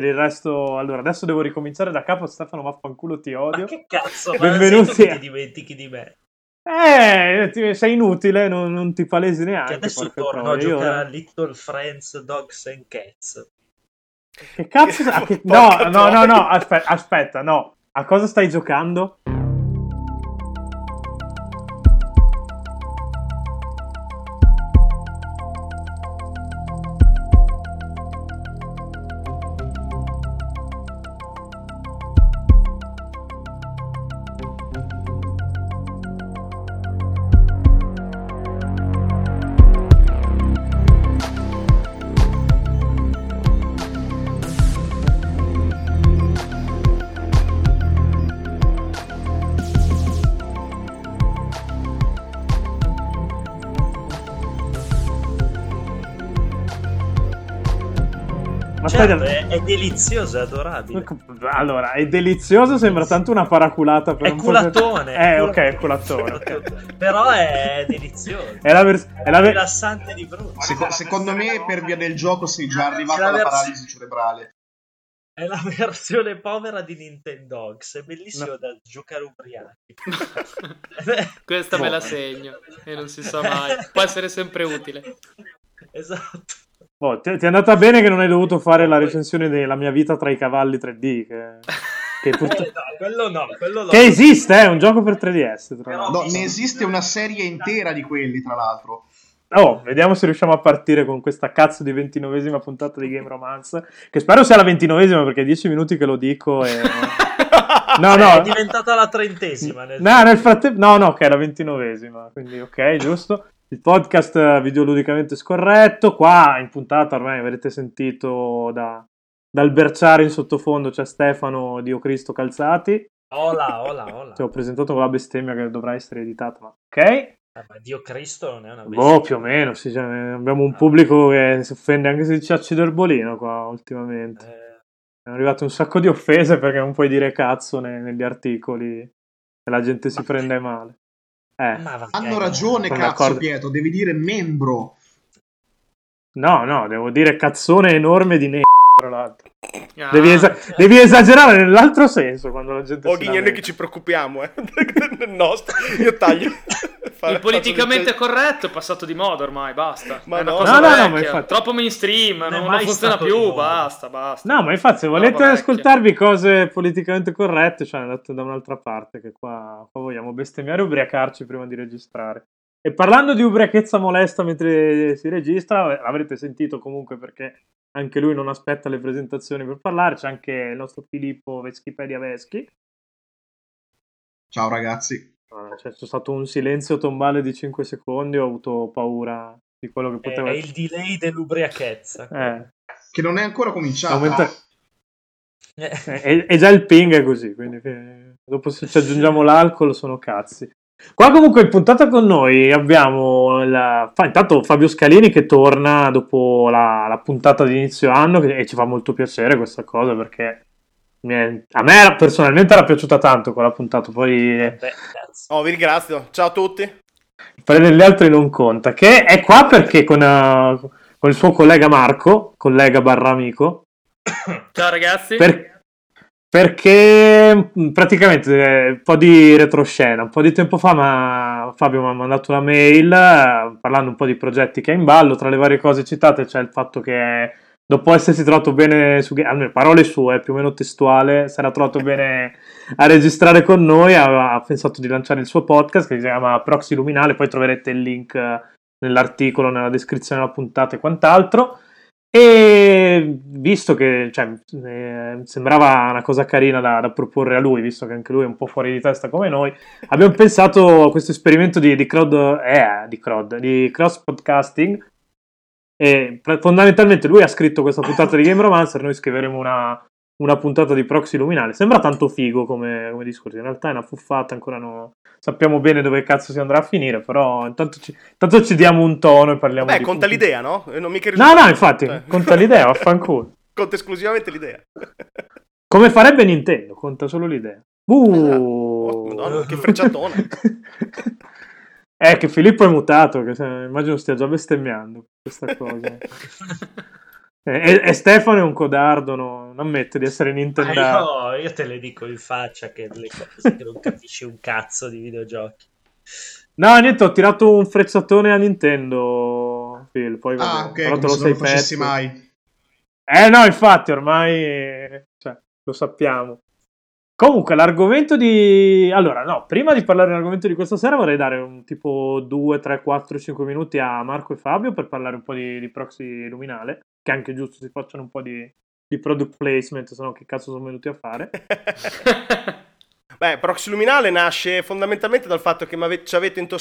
per il resto, allora, adesso devo ricominciare da capo. Stefano, vaffanculo, ti odio. Ma che cazzo? Benvenuti. Ma ti dimentichi di me. Eh, ti- sei inutile, non, non ti palesi neanche. Che adesso torno troia. a Io- giocare a Little Friends, Dogs and Cats. Che cazzo? che- No, no, no, no, aspetta, aspetta, no. A cosa stai giocando? Da- è, è delizioso, è adorabile. Allora, è delizioso, sembra tanto una paraculata per È un po' culatone. Eh, è ok, è culatone. Però è delizioso. È la, vers- è la ver- rilassante di brutto. Seco- secondo me per via del gioco sei già arrivato La alla vers- paralisi cerebrale. È la versione povera di Nintendogs. È bellissimo No. da giocare ubriachi. Questa me la segno e non si sa mai. Può essere sempre utile. esatto. Oh, ti, ti è andata bene che non hai dovuto fare la recensione della mia vita tra i cavalli 3D. Che, che, purtro- Eh, no, quello no, quello no. che esiste, è un gioco per 3DS. Tra Però- l'altro. No, ne esiste una serie intera di quelli, tra l'altro. Oh, vediamo se riusciamo a partire con questa cazzo di ventinovesima puntata di Game Romance. Che spero sia la ventinovesima perché è 10 minuti che lo dico. E... No, Eh, no. È diventata la trentesima. Nel... No, nel frattempo, no, no, che è la ventinovesima, quindi ok, giusto. Il podcast eh, videoludicamente scorretto. Qua in puntata ormai avrete sentito da, dal berciare in sottofondo c'è Stefano Dio Cristo Calzati. Ola, ola, ola. Ti ho presentato con la bestemmia che dovrà essere editata, ma ok. Eh, ma Dio Cristo non è una bestia. Boh, più o meno. sì, cioè, abbiamo un pubblico che si offende anche se dice accido erbolino qua ultimamente. Eh, Sono arrivate un sacco di offese perché non puoi dire cazzo ne- negli articoli e la gente si prende male. Eh. va Hanno ragione, Sono cazzo, d'accordo. Pietro, devi dire membro. No, no, devo dire cazzone enorme di ne... tra l'altro. Ah, Devi, esa- devi esagerare nell'altro senso quando la gente O si Ghignone lamenta. che ci preoccupiamo, eh. Del nostro. Io taglio. Il politicamente corretto è passato di moda ormai, basta. Ma è una no. cosa No, no, no, infatti- troppo mainstream, Non è non, non mai funziona più, basta, basta. No, ma infatti se volete ascoltarvi cose politicamente corrette, cioè andate da un'altra parte, che qua, qua vogliamo bestemmiare e ubriacarci prima di registrare. E parlando di ubriachezza molesta mentre si registra, avrete sentito comunque perché anche lui non aspetta le presentazioni per parlare, c'è anche il nostro Filippo Veschipedia Veschi. Ciao ragazzi. Ah, C'è c'è stato un silenzio tombale di 5 secondi, ho avuto paura di quello che È, poteva è il delay dell'ubriachezza. Eh, Che non è ancora cominciato. aumenta- Eh, E, e già il ping è così, quindi eh, dopo se ci aggiungiamo l'alcol sono cazzi. Qua comunque in puntata con noi abbiamo la- fa- intanto Fabio Scalini che torna dopo la, la puntata di inizio anno che- e ci fa molto piacere questa cosa perché mi è- a me era- personalmente era piaciuta tanto quella puntata, poi eh, beh. Oh, vi ringrazio. Ciao a tutti. il parere degli altri non conta, che è qua perché con, eh, con il suo collega Marco, collega barra amico, Ciao ragazzi. Per- perché mh, praticamente eh, un po' di retroscena. Un po' di tempo fa ma Fabio mi ha mandato una mail eh, parlando un po' di progetti che ha in ballo. Tra le varie cose citate c'è il fatto che dopo essersi trovato bene su almeno parole sue, più o meno testuale, si era trovato bene a registrare con noi. Ha pensato di lanciare il suo podcast che si chiama Proxy Luminale. Poi troverete il link eh, nell'articolo, nella descrizione della puntata e quant'altro. E visto che cioè, eh, sembrava una cosa carina da, da proporre a lui, visto che anche lui è un po' fuori di testa come noi, abbiamo pensato a questo esperimento di, di crowd, eh, di crowd, di cross podcasting. E fondamentalmente lui ha scritto questa puntata di Game Romancer, noi scriveremo una, una puntata di Proxy Luminale. Sembra tanto figo come, come discorso, in realtà è una fuffata, ancora non sappiamo bene dove cazzo si andrà a finire, però intanto ci, intanto ci diamo un tono e parliamo Beh, di conta puntata. l'idea, no? E Non mica No, no, infatti, Cioè, conta l'idea, vaffanculo. Conta esclusivamente l'idea. Come farebbe Nintendo, conta solo l'idea. Uh. Oh, madonna, che frecciatona. Eh, che Filippo è mutato, che immagino stia già bestemmiando questa cosa. E, e- Stefano è un codardo, no- non ammette di essere Ah, Nintendo. io, io te le dico in faccia che le cose che non capisci un cazzo di videogiochi. No, niente, ho tirato un frecciatone a Nintendo, Phil, poi vabbè, Ah, ok, però come te lo se non sei lo facessi perso. mai. Eh no, infatti, ormai cioè, lo sappiamo. Comunque, l'argomento di... Allora, no, prima di parlare dell'argomento di questa sera vorrei dare un tipo 2, 3, 4, 5 minuti a Marco e Fabio per parlare un po' di, di proxy luminale, che è anche giusto si facciano un po' di, di product placement, se no che cazzo sono venuti a fare. Beh, Proxy Luminale nasce fondamentalmente dal fatto che mi avete,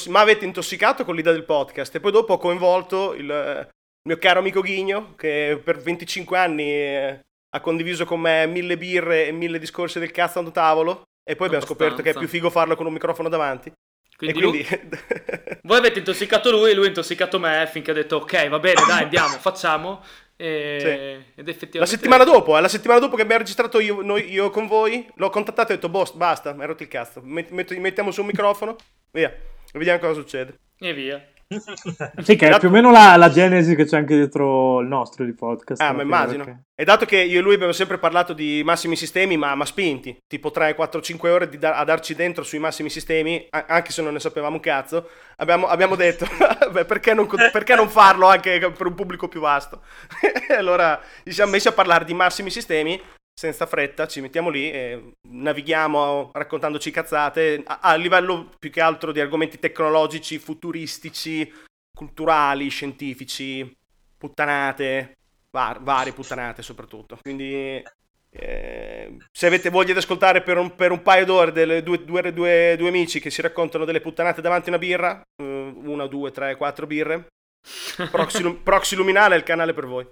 m'avete intossicato con l'idea del podcast e poi dopo ho coinvolto il mio caro amico Ghigno che per 25 anni eh, ha condiviso con me mille birre e mille discorsi del cazzo a tavolo e poi abbiamo scoperto che è Abbastanza. più figo farlo con un microfono davanti. Quindi, e quindi... lui- voi avete intossicato lui, lui ha intossicato me finché ha detto ok, va bene, dai, andiamo, facciamo. E... Ed effettivamente... La settimana dopo, eh, la settimana dopo che abbiamo registrato io, noi- io con voi, l'ho contattato e ho detto, boh, basta, mi hai rotto il cazzo, met- mettiamo su un microfono, via, e vediamo cosa succede. E via. Sì, che è Dato- più o meno la, la genesi che c'è anche dietro il nostro di podcast. Ah, ma immagino. perché- E dato che io e lui abbiamo sempre parlato di massimi sistemi, ma, ma spinti, tipo 3, 4, 5 ore di da- a darci dentro sui massimi sistemi, a- anche se non ne sapevamo un cazzo, abbiamo, abbiamo detto, beh, perché, non, perché non farlo anche per un pubblico più vasto? E allora ci siamo messi a parlare di massimi sistemi, senza fretta, ci mettiamo lì e navighiamo raccontandoci cazzate a, a livello più che altro di argomenti tecnologici, futuristici, culturali, scientifici, puttanate, var- varie puttanate soprattutto. Quindi eh, se avete voglia di ascoltare per un, per un paio d'ore delle due, due- due- due amici che si raccontano delle puttanate davanti a una birra, eh, una, due, tre, quattro birre, Proxy, Proxy Luminale è il canale per voi.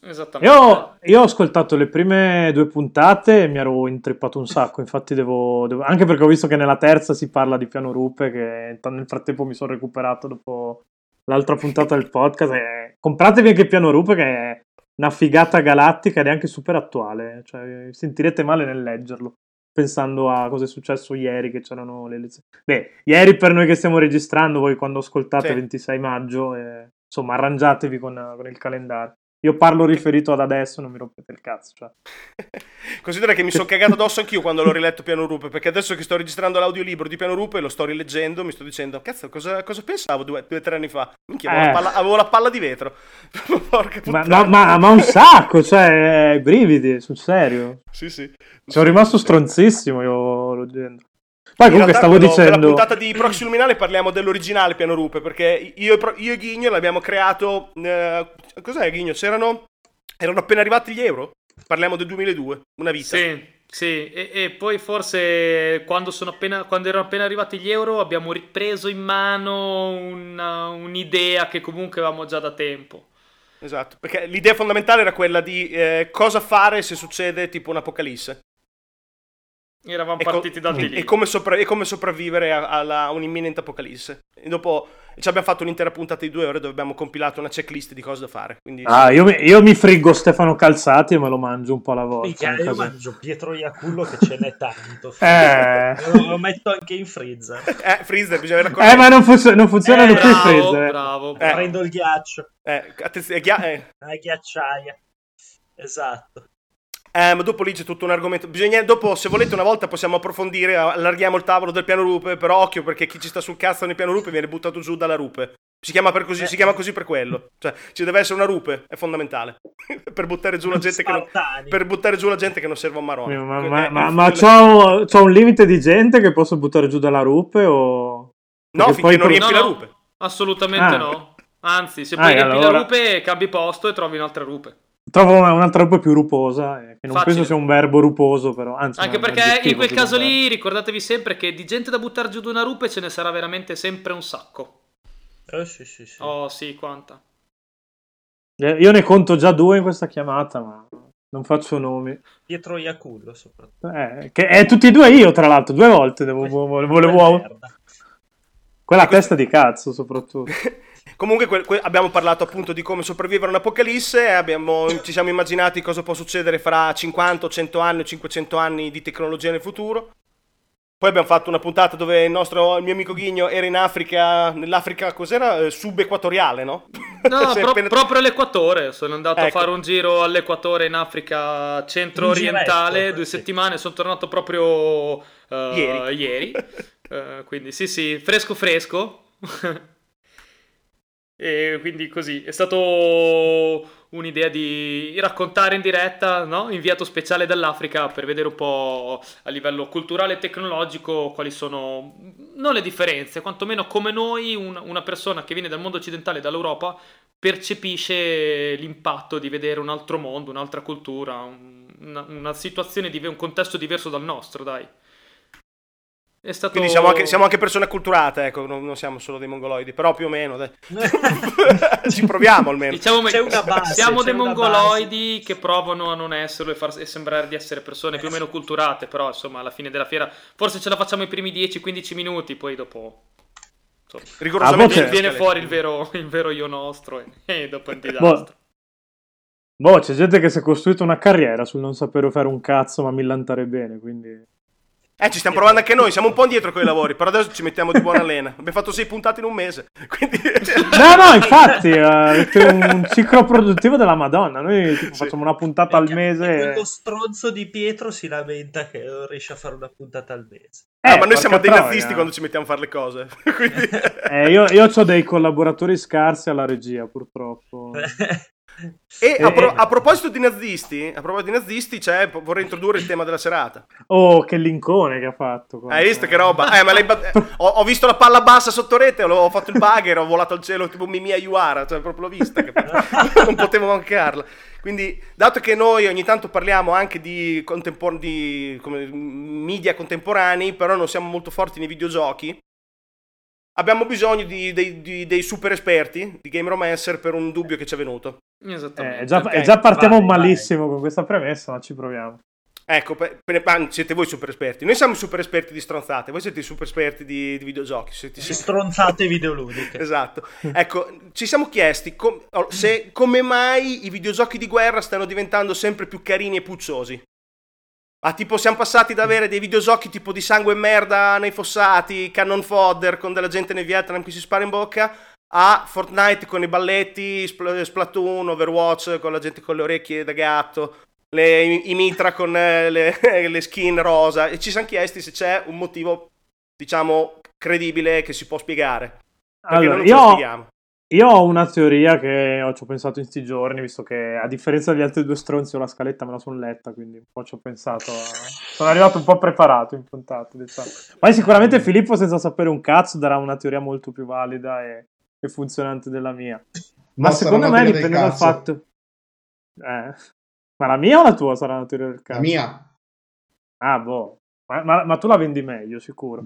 Esattamente. Io, io ho ascoltato le prime due puntate e mi ero intrippato un sacco. Infatti, devo, devo- Anche perché ho visto che nella terza si parla di piano rupe. Che nel frattempo mi sono recuperato dopo l'altra puntata del podcast. E compratevi anche piano rupe, che è una figata galattica ed è anche super attuale. Cioè, sentirete male nel leggerlo. Pensando a cosa è successo ieri, che c'erano le elezioni. Beh, ieri per noi che stiamo registrando, voi quando ascoltate Sì. 26 maggio, eh, insomma, arrangiatevi con, con il calendario. Io parlo riferito ad adesso, non mi rompete il cazzo. Cioè. Considera che mi sono cagato addosso anch'io quando l'ho riletto Piano Rupe, perché adesso che sto registrando l'audiolibro di Piano Rupe, lo sto rileggendo, mi sto dicendo, cazzo, cosa, cosa pensavo due o tre anni fa? Minchia, avevo, Eh. la palla, avevo la palla di vetro. Ma, ma- ma- ma un sacco, cioè, brividi, sul serio. Sì, sì. Sono rimasto stronzissimo io leggendo. Poi In comunque stavo dicendo... Nella puntata di Proxy Luminale parliamo dell'originale Piano Rupe, perché io, e io e Ghigno l'abbiamo creato... eh, cos'è Ghigno? C'erano... Erano appena arrivati gli euro? Parliamo del 2002, una vita. Sì, sì. E, e poi forse quando, sono appena, quando erano appena arrivati gli euro abbiamo ripreso in mano una- un'idea che comunque avevamo già da tempo. Esatto, perché l'idea fondamentale era quella di eh, cosa fare se succede tipo un'apocalisse. Eravamo E co- partiti da e, lì. e come, sopra- e come sopravvivere a, alla- a un'imminente apocalisse. E dopo ci abbiamo fatto un'intera puntata di due ore dove abbiamo compilato una checklist di cose da fare. Quindi, Ah, io mi, io mi friggo Stefano Calzati e me lo mangio un po' alla volta. Un io casino. mangio Pietro Iacullo che ce n'è tanto. Eh. Lo, lo metto anche in freezer. Eh, Freezer, bisogna avere accorto. Eh, ma non, funzo- non funzionano Eh, più i Bravo, freezer. bravo. Eh. Prendo il ghiaccio, Eh, attenzione, ghia- eh. la ghiacciaia. Esatto. Eh, ma dopo lì c'è tutto un argomento. Bisogna, dopo, se volete, una volta possiamo approfondire. Allarghiamo il tavolo del piano rupe. Però occhio, perché chi ci sta sul cazzo nel piano rupe viene buttato giù dalla rupe. Si chiama, per così, si chiama così per quello. Cioè, ci deve essere una rupe, è fondamentale. per buttare giù la gente che non, per buttare giù la gente che non serve a un marone. Ma, ma, eh, ma, eh, ma c'ho, c'ho un limite di gente che posso buttare giù dalla rupe o... No, perché finché poi non riempi No, la no, rupe. assolutamente Ah. no. Anzi, se Ah, poi e riempi allora- la rupe, cambi posto e trovi un'altra rupe. Trovo una- un'altra rupe più ruposa, eh, che non Facile. penso sia un verbo ruposo, però anzi... Anche perché in quel caso lì ricordatevi sempre che di gente da buttare giù da una rupe ce ne sarà veramente sempre un sacco. Eh, sì, sì, sì. Oh sì, quanta. Eh, Io ne conto già due in questa chiamata, ma non faccio nomi. Pietro Iacullo soprattutto. Eh, che è tutti e due io, tra l'altro, due volte devo, volevo... Quella testa di cazzo, soprattutto. Comunque que- que- abbiamo parlato appunto di come sopravvivere a un'apocalisse, e abbiamo- ci siamo immaginati cosa può succedere fra 50, 100 anni o 500 anni di tecnologia nel futuro. Poi abbiamo fatto una puntata dove il nostro il mio amico Ghigno era in Africa, nell'Africa cos'era? Eh, Subequatoriale, no? No, pro- appena- proprio all'equatore. Sono andato Ecco. a fare un giro all'equatore in Africa centro-orientale, due sì. settimane. Sono tornato proprio eh, Ieri. ieri. Eh, quindi sì, sì, fresco fresco. E quindi così. È stato un'idea di raccontare in diretta, no? Inviato speciale dall'Africa per vedere un po' a livello culturale e tecnologico quali sono, non le differenze, quantomeno come noi, un- una persona che viene dal mondo occidentale, dall'Europa, percepisce l'impatto di vedere un altro mondo, un'altra cultura, un- una, una situazione, un contesto diverso dal nostro, dai. È stato... Quindi siamo anche, siamo anche persone acculturate, ecco, non, non siamo solo dei mongoloidi, però più o meno. Ci proviamo almeno. Diciamo C'è una base, siamo c'è dei una mongoloidi che provano a non esserlo e, far- e sembrare di essere persone più o meno culturate, però insomma alla fine della fiera forse ce la facciamo i primi 10-15 minuti, poi dopo insomma, Rigorosamente viene fuori il vero, il vero io nostro e, e dopo è un Boh, disastro. boh, c'è gente che si è costruita una carriera sul non sapere fare un cazzo ma millantare bene, quindi... Eh, ci stiamo provando anche noi, siamo un po' indietro con i lavori, però adesso ci mettiamo di buona lena. Abbiamo fatto sei puntate in un mese, quindi... No, no, infatti, eh, avete un ciclo produttivo della Madonna. Noi tipo, Sì. facciamo una puntata al E mese. quello stronzo di Pietro si lamenta che non riesce a fare una puntata al mese. Ah, Eh, ma noi siamo dei troia. nazisti quando ci mettiamo a fare le cose. Quindi... Eh, io, io ho dei collaboratori scarsi alla regia, purtroppo. E a, pro- eh. a proposito di nazisti, a proposito di nazisti, c'è, vorrei introdurre il tema della serata. Oh, che lincone che ha fatto. qua. Hai visto che roba? Eh, ma bat- ho, ho visto la palla bassa sotto rete, ho fatto il bugger, ho volato al cielo tipo Mimia Iuara, cioè proprio l'ho vista, non potevo mancarla. Quindi, dato che noi ogni tanto parliamo anche di, contempor- di come, media contemporanei, però non siamo molto forti nei videogiochi, abbiamo bisogno di- dei, di- dei super esperti di Game Romancer per un dubbio che ci è venuto. Esattamente. Eh, già, Ok, eh, già partiamo vai, vai. malissimo con questa premessa, ma ci proviamo. Ecco, per- per- siete voi super esperti. Noi siamo i super esperti di stronzate, voi siete i super esperti di, di videogiochi. Siete- Si stronzate videoludiche. Esatto. Ecco, ci siamo chiesti com- se come mai i videogiochi di guerra stanno diventando sempre più carini e pucciosi. Ma tipo siamo passati da avere dei videogiochi tipo di sangue e merda nei fossati, cannon fodder con della gente nel Vietnam che si spara in bocca, a Fortnite con i balletti, Spl- Splatoon, Overwatch con la gente con le orecchie da gatto, le- i, mitra con eh, le, le skin rosa. E ci siamo chiesti se c'è un motivo, diciamo, credibile che si può spiegare. Perché Allora, io, io ho una teoria che ho, ci ho pensato in sti giorni, visto che a differenza degli altri due stronzi, ho la scaletta me la sono letta, quindi un po' ci ho pensato. a- Sono arrivato un po' preparato in puntata, diciamo. Poi sicuramente Filippo, senza sapere un cazzo, darà una teoria molto più valida e, e funzionante della mia. Ma No, secondo me dipende dal fatto... Eh. Ma la mia o la tua sarà una teoria del cazzo? La mia. Ah, boh. Ma, ma- ma tu la vendi meglio, sicuro.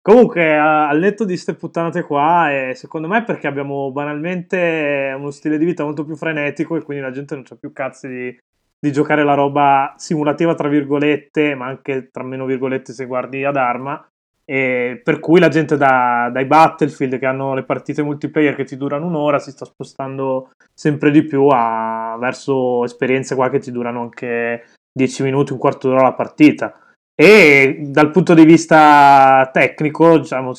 Comunque, a- al netto di ste puttanate qua, eh, secondo me è perché abbiamo banalmente uno stile di vita molto più frenetico e quindi la gente non c'ha più cazzi di, di giocare la roba simulativa, tra virgolette, ma anche tra meno virgolette se guardi ad arma. E per cui la gente da- dai Battlefield che hanno le partite multiplayer che ti durano un'ora si sta spostando sempre di più a- verso esperienze qua che ti durano anche 10 minuti, un quarto d'ora la partita. E dal punto di vista tecnico, diciamo,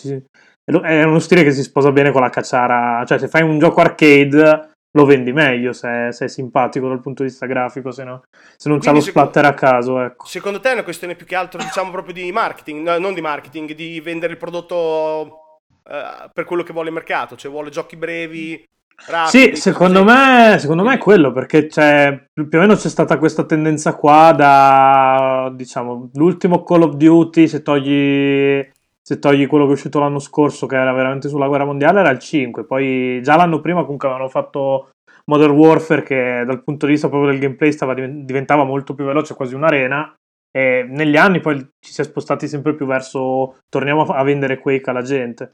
è uno stile che si sposa bene con la cacciara. Cioè, se fai un gioco arcade lo vendi meglio se, se è simpatico dal punto di vista grafico, se, no, se non c'ha lo splatter a caso, ecco. Secondo te è una questione più che altro, diciamo, proprio di marketing, no, non di marketing, di vendere il prodotto eh, per quello che vuole il mercato, cioè vuole giochi brevi, rapidi. Sì, secondo me, secondo me è quello, perché c'è, più o meno c'è stata questa tendenza qua da, diciamo, l'ultimo Call of Duty, se togli, se togli quello che è uscito l'anno scorso, che era veramente sulla guerra mondiale, era il 5, poi già l'anno prima comunque avevano fatto Modern Warfare, che dal punto di vista proprio del gameplay stava, diventava molto più veloce, quasi un'arena, e negli anni poi ci si è spostati sempre più verso, torniamo a vendere Quake alla gente.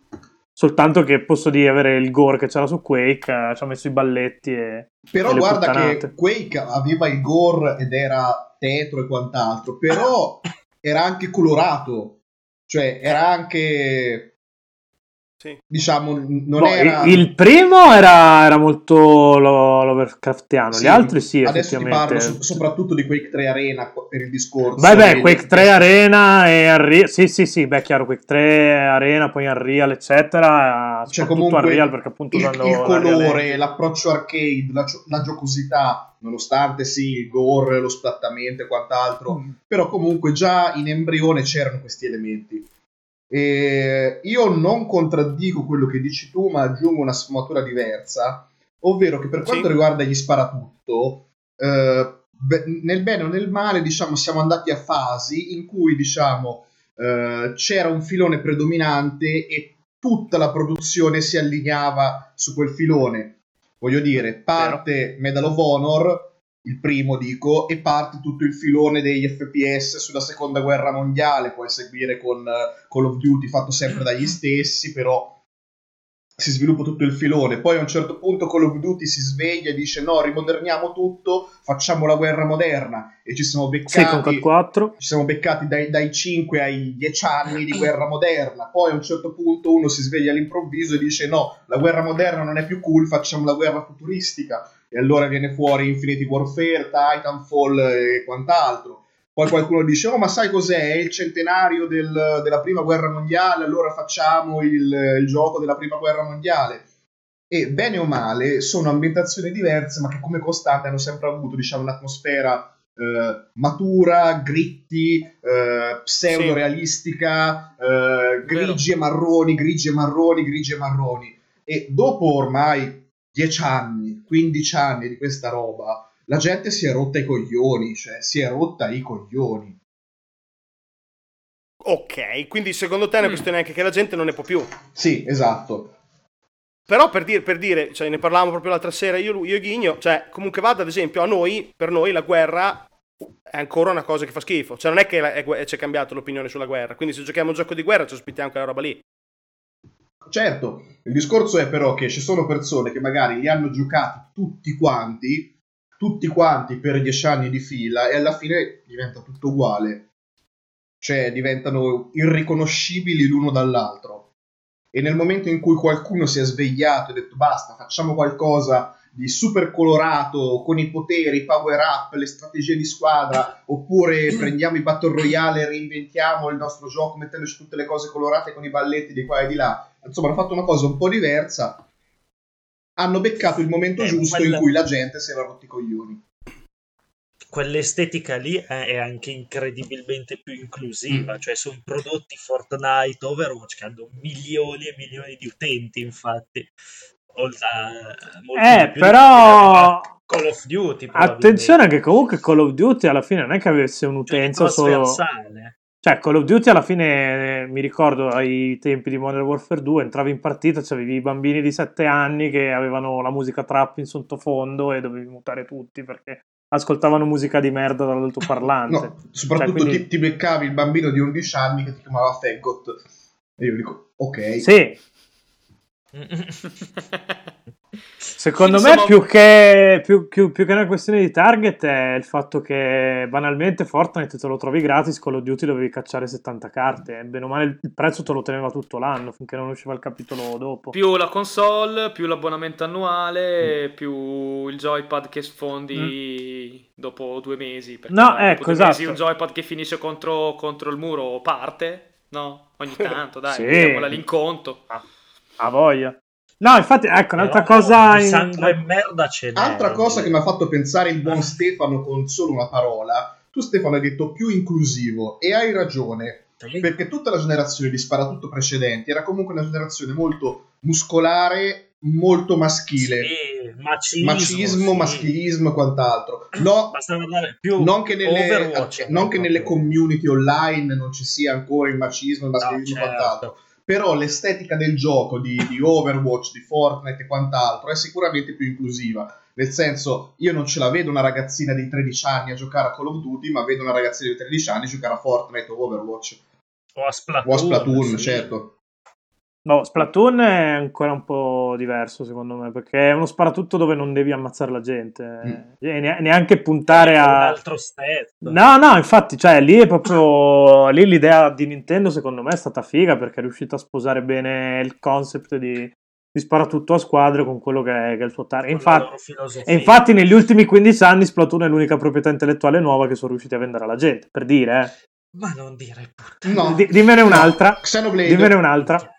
Soltanto che posso di avere il gore che c'era su Quake, eh, ci ha messo i balletti e... Però e guarda puttanate. che Quake aveva il gore ed era tetro e quant'altro, però era anche colorato, cioè era anche... Sì. diciamo, non Boh, era... il- primo era, era molto lo- Lovecraftiano, Sì, gli altri sì, Adesso ti parlo so- soprattutto di Quake 3 Arena per il discorso. Beh, beh, Quake 3 Arena e Unreal. Sì, sì, sì, beh, chiaro, Quake 3 Arena, poi Unreal, eccetera. Cioè, Soprattutto comunque Unreal, perché appunto il, il colore, l'approccio arcade, la, gio- la giocosità, nonostante sì, il gore, lo splattamento e quant'altro, Mm. però comunque già in embrione c'erano questi elementi. E io non contraddico quello che dici tu, ma aggiungo una sfumatura diversa, ovvero che per Sì. quanto riguarda gli sparatutto, eh, nel bene o nel male, diciamo, siamo andati a fasi in cui, diciamo, eh, c'era un filone predominante e tutta la produzione si allineava su quel filone. Voglio dire, parte Medal of Honor, il primo dico, e parte tutto il filone degli FPS sulla seconda guerra mondiale, puoi seguire con eh, Call of Duty fatto sempre dagli stessi, però si sviluppa tutto il filone. Poi a un certo punto Call of Duty si sveglia e dice no, rimoderniamo tutto, facciamo la guerra moderna e ci siamo beccati COD 4. ci siamo beccati dai, dai 5 ai 10 anni di guerra moderna. Poi a un certo punto uno si sveglia all'improvviso e dice: No, la guerra moderna non è più cool, facciamo la guerra futuristica. E allora viene fuori Infinity Warfare, Titanfall e quant'altro. Poi qualcuno dice: Oh, ma sai cos'è? È il centenario del- della prima guerra mondiale, allora facciamo il, il gioco della prima guerra mondiale. E bene o male sono ambientazioni diverse, ma che come costante hanno sempre avuto diciamo, un'atmosfera eh, matura, gritti, eh, pseudo realistica, eh, grigi e marroni, grigi e marroni, grigi e marroni. E dopo ormai 10 anni, 15 anni di questa roba, la gente si è rotta i coglioni, cioè si è rotta i coglioni. Ok, quindi secondo te è una Mm. questione anche che la gente non ne può più. Sì, esatto. Però per dire, per dire cioè, ne parlavamo proprio l'altra sera io, io e Ghigno, cioè comunque vada ad esempio a noi, per noi la guerra è ancora una cosa che fa schifo. Cioè non è che la- è c'è cambiato l'opinione sulla guerra, quindi se giochiamo un gioco di guerra ci ospitiamo quella roba lì. Certo, il discorso è però che ci sono persone che magari li hanno giocati tutti quanti, tutti quanti per dieci anni di fila e alla fine diventa tutto uguale. Cioè diventano irriconoscibili l'uno dall'altro. E nel momento in cui qualcuno si è svegliato e ha detto basta, facciamo qualcosa di super colorato con i poteri, i power up, le strategie di squadra, oppure prendiamo i battle royale e reinventiamo il nostro gioco mettendoci tutte le cose colorate con i balletti di qua e di là. Insomma, hanno fatto una cosa un po' diversa. Hanno beccato il momento Eh, giusto quella- in cui la gente si era rotti i coglioni. Quell'estetica lì è, anche incredibilmente più inclusiva, cioè sono prodotti Fortnite, Overwatch che hanno milioni e milioni di utenti, infatti. Oltre a- molti Eh, però... Call of Duty. Attenzione che comunque Call of Duty alla fine non è che avesse un'utenza solo... trasversale. Cioè, Call of Duty alla fine, eh, mi ricordo ai tempi di Modern Warfare 2, entravi in partita, c'avevi i bambini di 7 anni che avevano la musica trap in sottofondo e dovevi mutare tutti perché ascoltavano musica di merda dall'altoparlante. No, soprattutto Cioè, quindi- ti, ti beccavi il bambino di 11 anni che ti chiamava Faggot. E io dico, ok. Sì, Secondo Insomma- me, più che, più, più- più che una questione di target, è il fatto che banalmente Fortnite te lo trovi gratis, Call of Duty dovevi cacciare 70 carte. E bene o male, il- prezzo te lo teneva tutto l'anno finché non usciva il capitolo dopo. Più la console, più l'abbonamento annuale, più il joypad che sfondi dopo due mesi. Mm. No, ecco, due esatto. mesi un joypad che finisce contro, contro il muro parte, no? Ogni tanto, dai, Sì. mettiamola lì in conto. A voglia. No, infatti, ecco, un'altra Però cosa. in- sangue e merda ce n'è. Altra cosa che mi ha fatto pensare il buon Stefano con solo una parola, tu Stefano hai detto più inclusivo e hai ragione, perché tutta la generazione di sparatutto precedenti era comunque una generazione molto muscolare, molto maschile. macismo, Macismo, sì. maschilismo e quant'altro. No, Basta guardare più non che nelle, eh, non che nelle community online non ci sia ancora il macismo, il No, maschilismo e certo. quant'altro. Però l'estetica del gioco di, di Overwatch, di Fortnite e quant'altro è sicuramente più inclusiva. Nel senso, io non ce la vedo una ragazzina di 13 anni a giocare a Call of Duty, ma vedo una ragazzina di 13 anni a giocare a Fortnite o Overwatch O a Splatoon. o a Splatoon, sì. certo. No, Splatoon è ancora un po' diverso secondo me, perché è uno sparatutto dove non devi ammazzare la gente, Mm. e ne- neanche puntare È un a... altro step. No, no, infatti, cioè, lì è proprio... Lì l'idea di Nintendo secondo me è stata figa, perché è riuscita a sposare bene il concept di, di sparatutto a squadre con quello che è, che è il suo target. e infatti negli ultimi 15 anni Splatoon è l'unica proprietà intellettuale nuova che sono riusciti a vendere alla gente, per dire, eh. Ma non dire puttana. No. Di- dimmene un'altra. Xenoblade. Dimmene un'altra.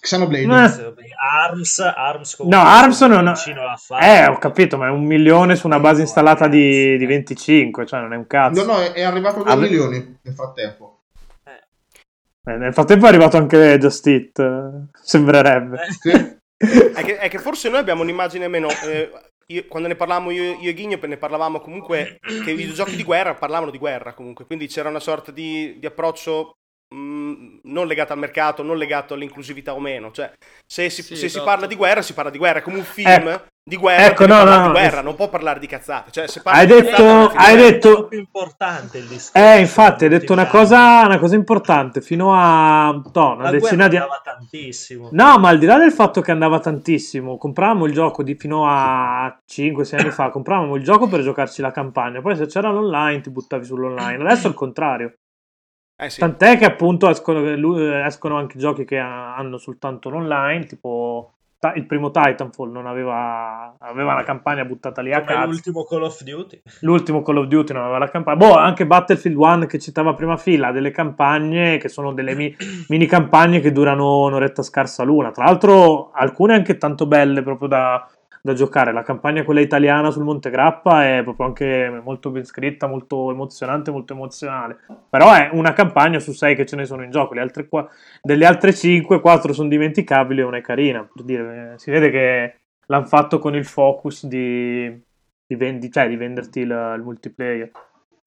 Xenoblade. Eh. Arms, Arms No, Arms non... vicino a fare. Eh, ho capito, ma è un milione su una base installata di, di 25, cioè non è un cazzo. No, no, è arrivato a 2 Ave- milioni nel frattempo. Eh, nel frattempo è arrivato anche Just Eat, eh, sembrerebbe. Eh, Sì. È che, è che forse noi abbiamo un'immagine meno. eh, io- quando ne parlavamo io, io e Ghigno, ne parlavamo comunque che i videogiochi di guerra parlavano di guerra comunque, quindi c'era una sorta di, di approccio mh, non legato al mercato, non legato all'inclusività o meno. Cioè, se si, Sì, se si esatto. parla di guerra, si parla di guerra. È come un film Ecco. di guerra, Ecco, no, no, di no, guerra, es- non può parlare di cazzate. Cioè, se parla Hai di detto- cazzate, hai detto- È più importante il discorso. Eh, infatti, hai detto una cosa, una cosa importante. Fino a no, una La decina guerra di andava tantissimo. No, ma al di là del fatto che andava tantissimo, compravamo il gioco di fino a 5-6 anni fa, compravamo il gioco per giocarci la campagna, poi se c'era l'online ti buttavi sull'online. Adesso è il contrario. Eh sì. Tant'è che appunto escono, escono anche giochi che ha- hanno soltanto l'online, tipo il primo Titanfall non aveva, aveva la campagna buttata lì a Come cazzo. l'ultimo Call of Duty. L'ultimo Call of Duty non aveva la campagna. Boh, anche Battlefield 1 che citava prima fila, ha delle campagne che sono delle mi- mini campagne che durano un'oretta scarsa l'una. Tra l'altro, alcune anche tanto belle proprio da, da giocare. La campagna, quella italiana sul Monte Grappa, è proprio anche molto ben scritta, molto emozionante, molto emozionale. Però è una campagna su sei che ce ne sono in gioco. Altre qua- delle altre 5, 4 sono dimenticabili e una è carina. Per dire, si vede che l'hanno fatto con il focus di, di, vendi- cioè, di venderti il, il multiplayer.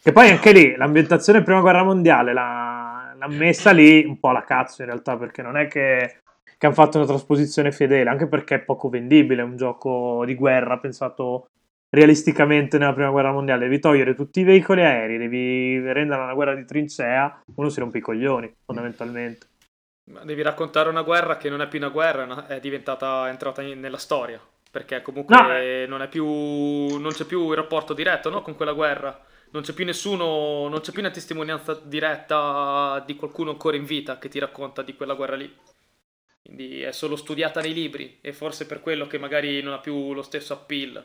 Che poi anche lì l'ambientazione prima guerra mondiale l'ha, l'ha messa lì un po' alla cazzo in realtà, perché non è che, che hanno fatto una trasposizione fedele, anche perché è poco vendibile, è un gioco di guerra pensato realisticamente nella prima guerra mondiale. Devi togliere tutti i veicoli aerei, devi rendere una guerra di trincea, uno si rompe i coglioni, fondamentalmente. Ma Devi raccontare una guerra che non è più una guerra, è diventata è entrata in- nella storia. Perché comunque No, eh. non, è più, non c'è più il rapporto diretto no? con quella guerra. Non c'è più nessuno, non c'è più una testimonianza diretta di qualcuno ancora in vita che ti racconta di quella guerra lì. Quindi è solo studiata nei libri e forse per quello che magari non ha più lo stesso appeal.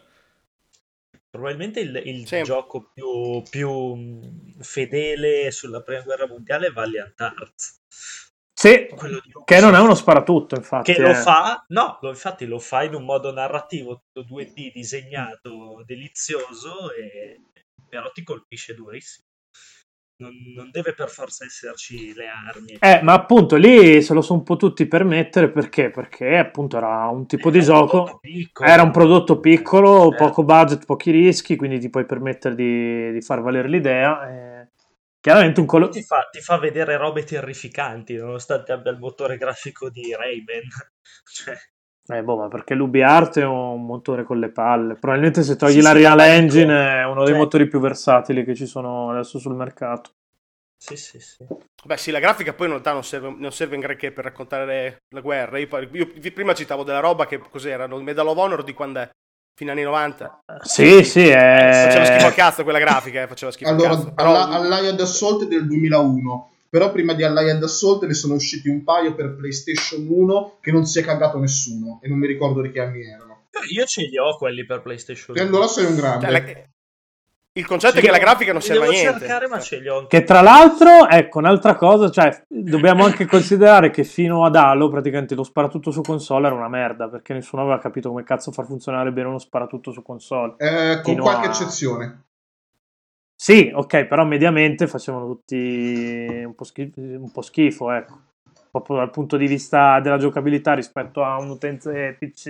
Probabilmente il, il Sì. gioco più, più mh, fedele sulla prima guerra mondiale è Valiant Hearts. Sì, Quello di che non è uno sparatutto, infatti. che lo eh. fa, no, lo- infatti lo fa in un modo narrativo, tutto 2D disegnato, delizioso, e, però ti colpisce durissimo. Non, non deve per forza esserci le armi. Eh, ma appunto lì se lo sono potuti permettere perché? Perché appunto era un tipo di Era un gioco, era un prodotto piccolo, Eh. poco budget, pochi rischi, quindi ti puoi permettere di, di far valere l'idea. e Chiaramente un colo- ti ti fa vedere robe terrificanti, nonostante abbia il motore grafico di Rayman. Cioè, Eh, boh, ma perché l'UbiArt è un motore con le palle. Probabilmente se togli Sì, la sì, Real dico- Engine è uno dei cioè- motori più versatili che ci sono adesso sul mercato. sì, sì, sì. Beh, sì, la grafica poi in realtà non serve, non serve in granché per raccontare la guerra. Io, io prima citavo della roba che cos'erano, il Medal of Honor di quando è? Fino agli anni 90. Sì, sì, è... Faceva schifo al cazzo quella grafica, eh, faceva schifo Allora, al cazzo. Però, Alla- Allied Assault è del 2001. Però prima di Allied Assault ne sono usciti un paio per PlayStation 1 che non si è cagato nessuno. E non mi ricordo di che anni erano. Io ce li ho quelli per PlayStation. E allora sei un grande. cioè, la- il concetto Ce è che la grafica non serve a niente. cercare, ma ce li ho. Che tra l'altro, ecco, un'altra cosa, cioè, dobbiamo anche considerare che fino ad Halo praticamente lo sparatutto su console era una merda, perché nessuno aveva capito come cazzo far funzionare bene uno sparatutto su console. Eh, con qualche a- eccezione. Sì, ok, però mediamente facevano tutti un po', schi- un po' schifo, ecco. Proprio dal punto di vista della giocabilità rispetto a un utente PC.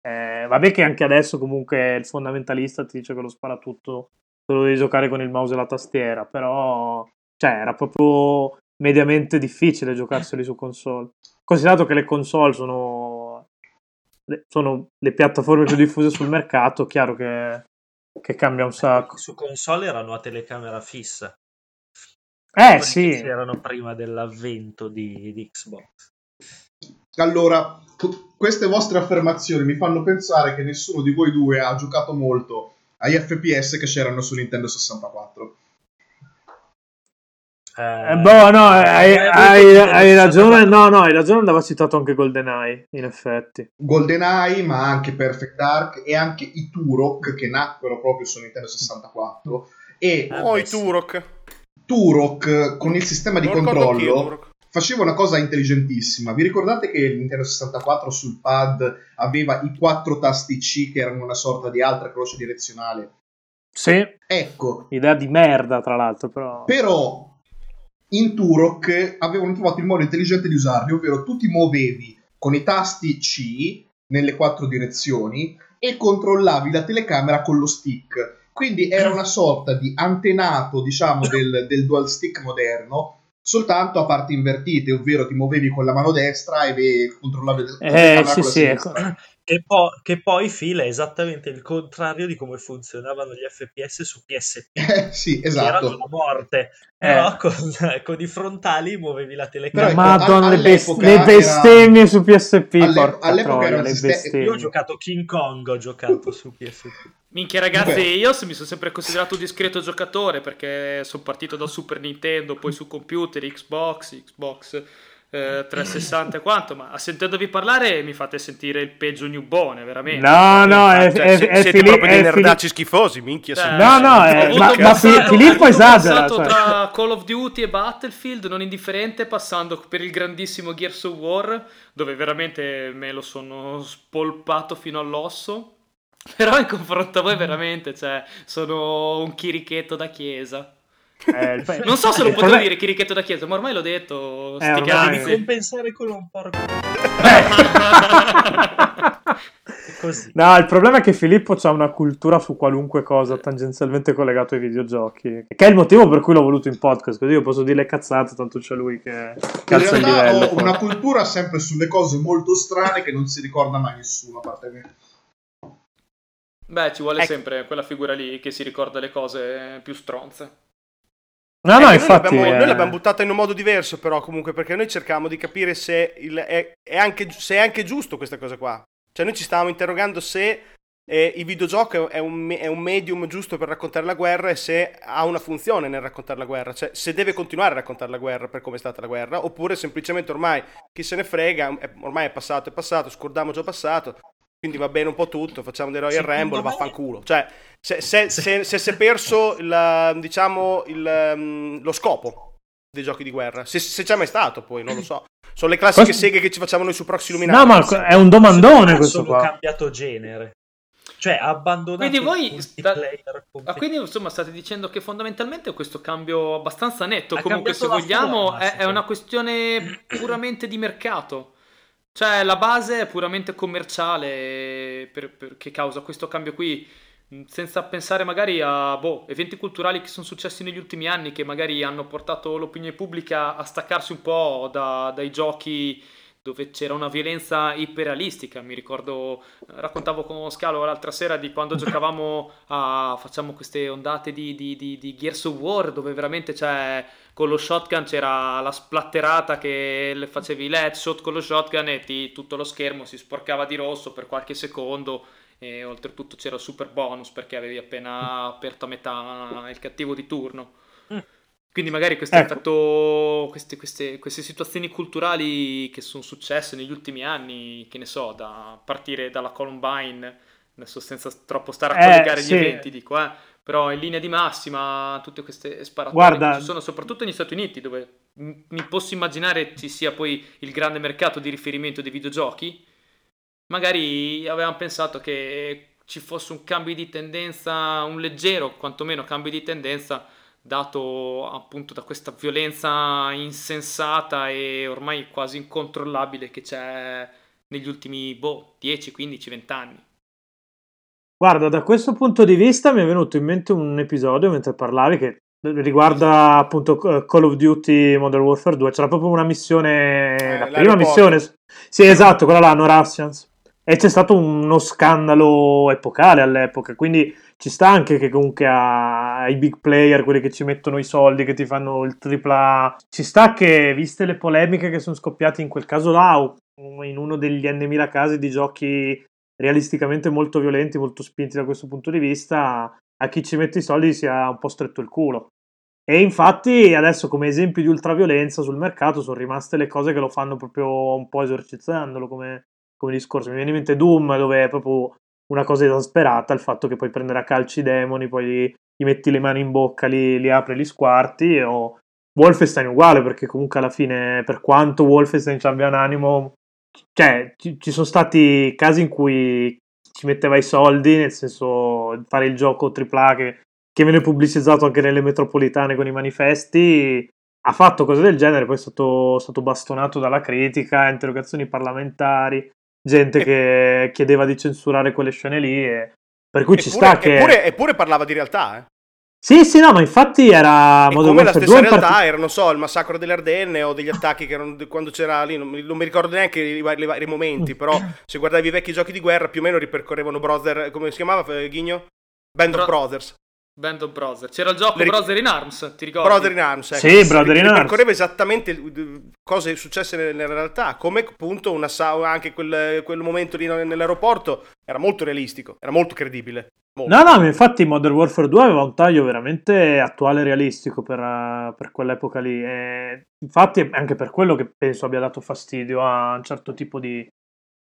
Eh, vabbè che anche adesso comunque il fondamentalista ti dice che lo sparatutto te lo devi giocare con il mouse e la tastiera, però cioè, era proprio mediamente difficile giocarseli su console. Considerato che le console sono, sono le piattaforme più diffuse sul mercato, chiaro che, che cambia un sacco. Su console erano a telecamera fissa. Eh Quelli sì, che Erano prima dell'avvento di, di Xbox. Allora, queste vostre affermazioni mi fanno pensare che nessuno di voi due ha giocato molto agli FPS che c'erano su Nintendo 64. Eh, boh, no, hai, hai- hai ragione. No, no, hai ragione. Andava citato anche GoldenEye, in effetti. GoldenEye, ma anche Perfect Dark e anche i Turok che nacquero proprio su Nintendo 64 e Ah, Oh, i. Turok. Turok con il sistema di Non controllo faceva una cosa intelligentissima. Vi ricordate che il Nintendo 64 sul pad aveva i quattro tasti C che erano una sorta di altra croce direzionale? Sì, Ecco, idea di merda, tra l'altro, però. però in Turok avevano trovato il modo intelligente di usarli, ovvero tu ti muovevi con i tasti C nelle quattro direzioni e controllavi la telecamera con lo stick. Quindi era una sorta di antenato, diciamo, del, del dual stick moderno, soltanto a parti invertite, ovvero ti muovevi con la mano destra e ve- controllavi la Eh, telecamera sì, con la sì, sinistra. Che, po- che poi fila è esattamente il contrario di come funzionavano gli FPS su PSP. Eh, sì, Che erano esatto. la morte, però con, con i frontali muovevi la Però telecamera. ecco, Madonna, le, best- le bestemmie su PSP. Alle- all'epoca troia, era bestemmie. Io ho giocato King Kong, ho giocato su PSP. Minchia ragazzi, Beh. io mi sono sempre considerato un discreto giocatore perché sono partito da Super Nintendo, poi su computer, Xbox, Xbox eh, 360 e quanto, ma sentendovi parlare mi fate sentire il peggio newbone, veramente. No, no, è, Cioè, è, se- è siete Fili- proprio dei è nerdacci schifosi, minchia. Eh. No, no, eh, avuto ma- ma Filippo esagera, passato cioè. tra Call of Duty e Battlefield non indifferente, passando per il grandissimo Gears of War, dove veramente me lo sono spolpato fino all'osso. Però in confronto a voi veramente, cioè, sono un chirichetto da chiesa. Eh, il- Non so se lo potevo dire chirichetto da chiesa, ma ormai l'ho detto. Eh, ormai. Devi compensare con un porco. Così. No, il problema è che Filippo ha una cultura su qualunque cosa tangenzialmente collegato ai videogiochi, che è il motivo per cui l'ho voluto in podcast, così io posso dire le cazzate, tanto c'è lui che In calza il livello. ho poi. una cultura sempre sulle cose molto strane che non si ricorda mai nessuno, a parte me. Beh, ci vuole Ecco. sempre quella figura lì che si ricorda le cose più stronze. No, Eh, no, noi infatti... l'abbiamo, eh, noi l'abbiamo buttata in un modo diverso, però, comunque, perché noi cercavamo di capire se, il- è, è anche, se è anche giusto questa cosa qua. Cioè, noi ci stavamo interrogando se eh, il videogioco è un, è un medium giusto per raccontare la guerra e se ha una funzione nel raccontare la guerra. Cioè, se deve continuare a raccontare la guerra per come è stata la guerra, oppure semplicemente ormai chi se ne frega, è- ormai è passato, è passato, scordiamo già passato. Quindi va bene un po' tutto, facciamo dei Royal Secondo Rumble, me- vaffanculo. Cioè, se, se, se, se si è perso il, diciamo, il, um, lo scopo dei giochi di guerra, se, se c'è mai stato poi, non lo so. Sono le classiche Questo- seghe che ci facciamo noi su Proxy Illuminati. No, ma è un domandone questo qua. cambiato genere. Cioè, ha abbandonato Quindi voi sta- multiplayer Ah, quindi insomma state dicendo che fondamentalmente questo cambio abbastanza netto, Ha comunque se vogliamo, forma, è, è una questione puramente di mercato. Cioè la base è puramente commerciale per- per- che causa questo cambio qui, mh, senza pensare magari a boh, eventi culturali che sono successi negli ultimi anni che magari hanno portato l'opinione pubblica a staccarsi un po' da- dai giochi dove c'era una violenza iperrealistica. Mi ricordo, eh, raccontavo con Scalo l'altra sera di quando giocavamo a facciamo queste ondate di, di, di, di Gears of War, dove veramente c'è con lo shotgun c'era la splatterata che facevi l'headshot con lo shotgun e ti- tutto lo schermo si sporcava di rosso per qualche secondo. E oltretutto c'era il super bonus perché avevi appena aperto a metà il cattivo di turno. Mm. Quindi magari questo Ecco. effetto, queste, queste- queste situazioni culturali che sono successe negli ultimi anni, che ne so, da partire dalla Columbine, adesso senza troppo stare a Eh, collegare sì. gli eventi, dico, eh, però in linea di massima tutte queste sparatorie Guarda- ci sono soprattutto negli Stati Uniti, dove mi posso immaginare ci sia poi il grande mercato di riferimento dei videogiochi, magari avevamo pensato che ci fosse un cambio di tendenza, un leggero quantomeno cambio di tendenza, dato appunto da questa violenza insensata e ormai quasi incontrollabile che c'è negli ultimi boh, 10, 15, 20 anni. Guarda, da questo punto di vista mi è venuto in mente un episodio mentre parlavi che riguarda appunto eh, Call of Duty Modern Warfare 2. C'era proprio una missione, Eh, la prima missione. Sì, esatto, quella là, No Russians. E c'è stato uno scandalo epocale all'epoca, quindi ci sta anche che comunque ai big player, quelli che ci mettono i soldi, che ti fanno il tripla, ci sta che, viste le polemiche che sono scoppiate in quel caso là, in uno degli n.000 casi di giochi realisticamente molto violenti, molto spinti da questo punto di vista, a chi ci mette i soldi sia un po' stretto il culo. E infatti adesso come esempi di ultraviolenza sul mercato sono rimaste le cose che lo fanno proprio un po' esorcizzandolo come, come discorso. Mi viene in mente Doom dove è proprio una cosa esasperata il fatto che puoi prendere a calci i demoni, poi gli metti le mani in bocca, li, li apri, li squarti o Wolfenstein uguale perché comunque alla fine per quanto Wolfenstein abbia un animo cioè ci, ci sono stati casi in cui ci metteva i soldi nel senso fare il gioco AAA che, che viene pubblicizzato anche nelle metropolitane con i manifesti ha fatto cose del genere poi è stato, stato bastonato dalla critica interrogazioni parlamentari gente che chiedeva di censurare quelle scene lì e per cui eppure, ci sta che eppure, eppure parlava di realtà, eh. Sì, sì, no, ma infatti era E Modern come la Warfare stessa 2 in realtà parti- era, non so, il massacro delle Ardenne o degli attacchi che erano quando c'era lì, non, mi- non mi ricordo neanche i, vari- momenti, però se guardavi i vecchi giochi di guerra più o meno ripercorrevano Brother, come si chiamava eh, Ghigno? Band of Bro- Brothers. Band of Brothers. C'era il gioco Le Brother in Arms, ti ricordi? Brother in Arms, ecco. Sì, Brother in Arms. Ripercorreva esattamente cose successe nella realtà, come appunto una anche quel, quel momento lì nell'aeroporto era molto realistico, era molto credibile. No, no, infatti Modern Warfare 2 aveva un taglio veramente attuale e realistico per, eh, per quell'epoca lì. E infatti è anche per quello che penso abbia dato fastidio a un certo tipo di,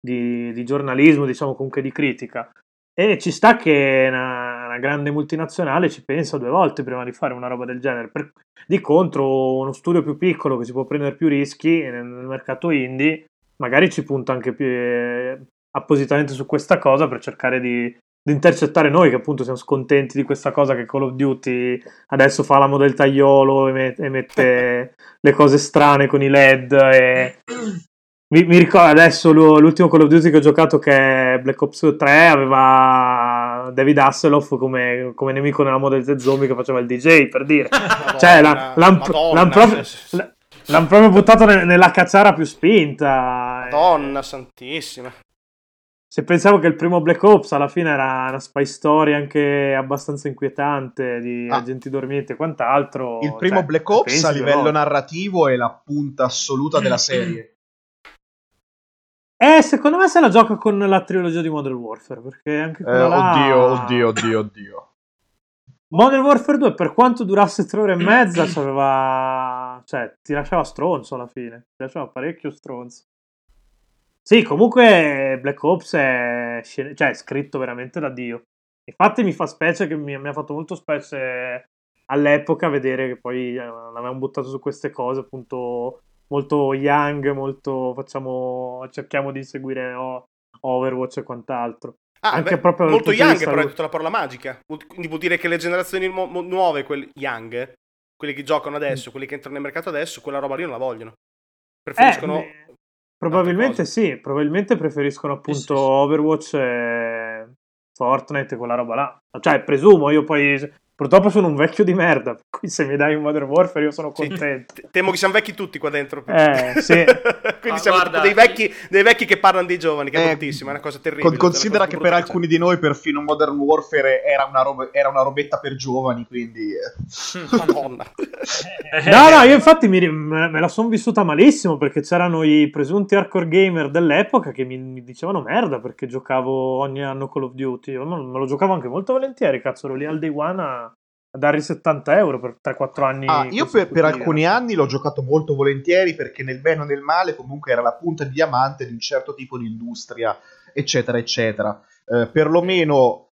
di- di giornalismo, diciamo comunque di critica. E ci sta che una, una grande multinazionale ci pensa due volte prima di fare una roba del genere. Per- di contro, uno studio più piccolo che si può prendere più rischi nel, nel mercato indie, magari ci punta anche più eh, appositamente su questa cosa per cercare di, di intercettare noi che appunto siamo scontenti di questa cosa che Call of Duty adesso fa l'amo del tagliolo e, met- e mette le cose strane con i led e mi, mi ricordo adesso lu- l'ultimo Call of Duty che ho giocato che è Black Ops 3 aveva David Hasselhoff come, come nemico nella Model Z Zombie che faceva il DJ per dire. Cioè la- l'han, Madonna, l'han proprio, l'han proprio buttato ne- nella cacciara più spinta. Madonna santissima. Se pensavo che il primo Black Ops alla fine era una spy story anche abbastanza inquietante di Ah. agenti dormienti e quant'altro. Il primo cioè, Black Ops a livello volte. narrativo è la punta assoluta della serie. Eh, secondo me se la gioca con la trilogia di Modern Warfare, perché anche Eh, quella là... oddio, oddio, oddio, oddio. Modern Warfare 2, per quanto durasse tre ore e mezza, c'aveva... Cioè, ti lasciava stronzo alla fine. Ti lasciava parecchio stronzo. Sì, comunque Black Ops è, cioè, è scritto veramente da Dio. Infatti mi fa specie che mi, mi ha fatto molto specie all'epoca vedere che poi eh, l'avevamo buttato su queste cose, appunto molto young, molto facciamo cerchiamo di seguire o- Overwatch e quant'altro. Ah, Anche beh, proprio molto young, però è tutta la parola magica. Quindi vuol dire che le generazioni mo- nuove, quelli young, quelli che giocano adesso, Mm. quelli che entrano nel mercato adesso, quella roba lì non la vogliono. Preferiscono... Eh, probabilmente sì, probabilmente preferiscono appunto sì, sì. Overwatch e Fortnite e quella roba là. Cioè, presumo, io poi purtroppo sono un vecchio di merda, per cui se mi dai un Modern Warfare io sono Sì, contento. te- Temo che siamo vecchi tutti qua dentro. Eh, sì. Quindi Ah, siamo guarda, dei vecchi, dei vecchi che parlano dei giovani, che è Eh, bruttissimo, è una cosa terribile. Con- considera è che per cosa alcuni di noi perfino Modern Warfare era una, roba- era una robetta per giovani, quindi... eh. Madonna. No, no, io infatti mi- me la sono vissuta malissimo perché c'erano i presunti hardcore gamer dell'epoca che mi, mi dicevano merda perché giocavo ogni anno Call of Duty. Io me me lo giocavo anche molto volentieri, cazzo, ero lì al day one a, a dare i 70 euro per 3-4 anni. Ah, io per, per consecutivi. alcuni anni l'ho giocato molto volentieri perché nel bene o nel male comunque era la punta di diamante di un certo tipo di industria, eccetera, eccetera. Eh, perlomeno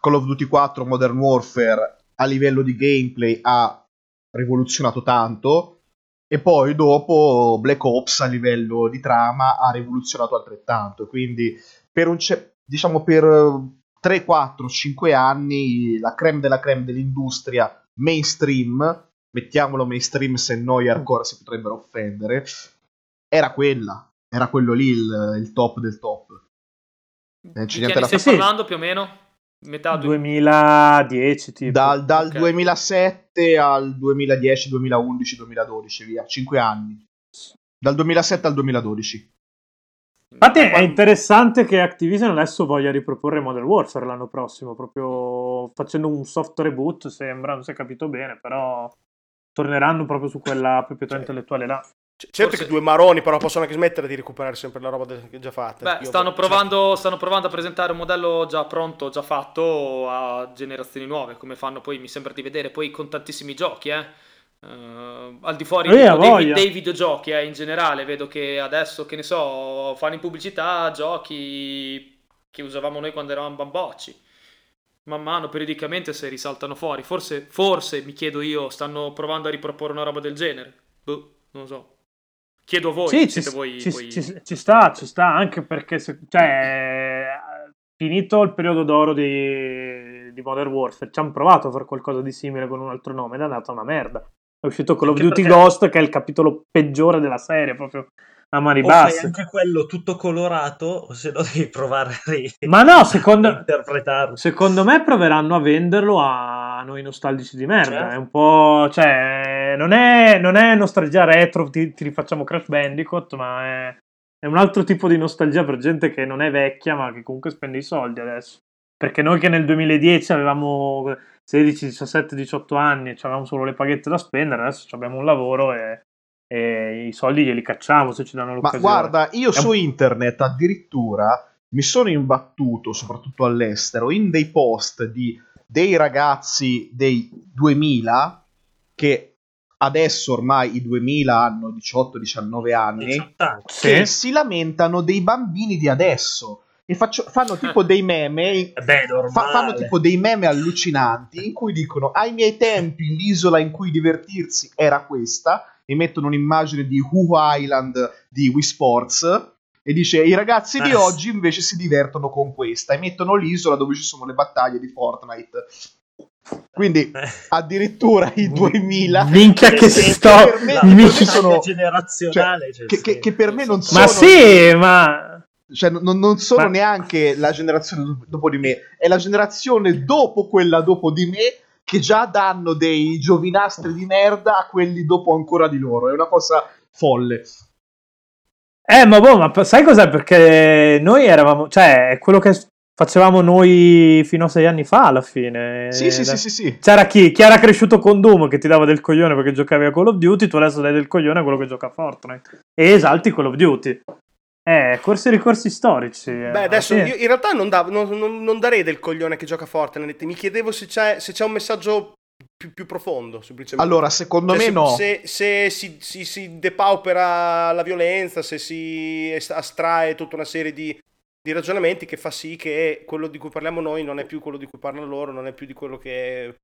Call of Duty 4 Modern Warfare a livello di gameplay ha rivoluzionato tanto e poi dopo Black Ops a livello di trama ha rivoluzionato altrettanto. Quindi per un ce- diciamo per eh, 3, 4, 5 anni la creme della creme dell'industria mainstream, mettiamolo mainstream se noi hardcore si potrebbero offendere, era quella, era quello lì il, il top del top. Eh, c'è che niente da stai fare. Parlando più o meno? Metà du- 2010 tipo. Dal, dal Ok. 2007 al 2010, 2011, 2012, via, 5 anni. Dal 2007 al 2012. Infatti è interessante che Activision adesso voglia riproporre Modern Warfare l'anno prossimo, proprio facendo un soft reboot, sembra, non si è capito bene, però torneranno proprio su quella proprietà Cioè, intellettuale là. C- certo Forse- che due maroni però possono anche smettere di recuperare sempre la roba de- già fatta. Beh, stanno cioè, provando, stanno provando a presentare un modello già pronto, già fatto a generazioni nuove, come fanno poi, mi sembra di vedere, poi con tantissimi giochi, eh. Eh, al di fuori Eh, dei, dei videogiochi, eh, in generale, vedo che adesso, che ne so, fanno in pubblicità giochi che usavamo noi quando eravamo bambocci. Man mano, periodicamente, si risaltano fuori. Forse, forse, mi chiedo io, stanno provando a riproporre una roba del genere. Boh, non lo so. Chiedo a voi, Sì, ci, voi, ci- voi- ci- ci sta, ci sta, anche perché se- cioè, finito il periodo d'oro di, di Modern Warfare, ci hanno provato a fare qualcosa di simile con un altro nome ed è andata una merda. È uscito Call of Duty perché- Ghost, che è il capitolo peggiore della serie, proprio a mani basse. anche quello tutto colorato, o se no devi provare a ri- Ma no, secondo, interpretarlo. secondo me proveranno a venderlo a noi nostalgici di merda. Certo. È un po'. cioè, non è, non è nostalgia retro, ti, ti rifacciamo Crash Bandicoot, ma è, è un altro tipo di nostalgia per gente che non è vecchia, ma che comunque spende i soldi adesso. Perché noi che nel 2010 avevamo 16, 17, 18 anni e avevamo solo le paghette da spendere, adesso abbiamo un lavoro e, e i soldi glieli cacciamo se ci danno Ma l'occasione. guarda, io su internet addirittura mi sono imbattuto, soprattutto all'estero, in dei post di dei ragazzi dei 2000 che adesso ormai i 2000 hanno 18-19 anni 18 anni. che Sì. si lamentano dei bambini di adesso e faccio- fanno tipo dei meme Eh beh. Fa- fanno tipo dei meme allucinanti in cui dicono ai miei tempi l'isola in cui divertirsi era questa e mettono un'immagine di Who Island di Wii Sports e dice i ragazzi di Eh. oggi invece si divertono con questa e mettono l'isola dove ci sono le battaglie di Fortnite quindi Eh. addirittura i 2000 Minchia che Sì, sto. per me- La mi mi- ci sono- cioè, c'è che- che- che per me non Ma sono- sì, ma. Cioè, non, non sono Ma- neanche la generazione do- dopo di me, è la generazione dopo quella dopo di me che già danno dei giovinastri di merda a quelli dopo ancora di loro. È una cosa folle. Eh, ma boh, ma sai cos'è? Perché noi eravamo, cioè, è quello che facevamo noi fino a sei anni fa alla fine. Sì, sì, sì, sì, sì. C'era chi? Chi era cresciuto con Doom che ti dava del coglione perché giocavi a Call of Duty, tu adesso dai del coglione a quello che gioca a Fortnite. E esalti Call of Duty. Eh, corsi e ricorsi storici. eh, Beh, adesso io in realtà non, davo- non- non- non darei del coglione che gioca Fortnite. Mi chiedevo se c'è, se c'è un messaggio più, più profondo, semplicemente. Allora, secondo Cioè, me se, no. Se, se si, si- si depaupera la violenza, se si astrae tutta una serie di, di ragionamenti che fa sì che quello di cui parliamo noi non è più quello di cui parlano loro, non è più di quello che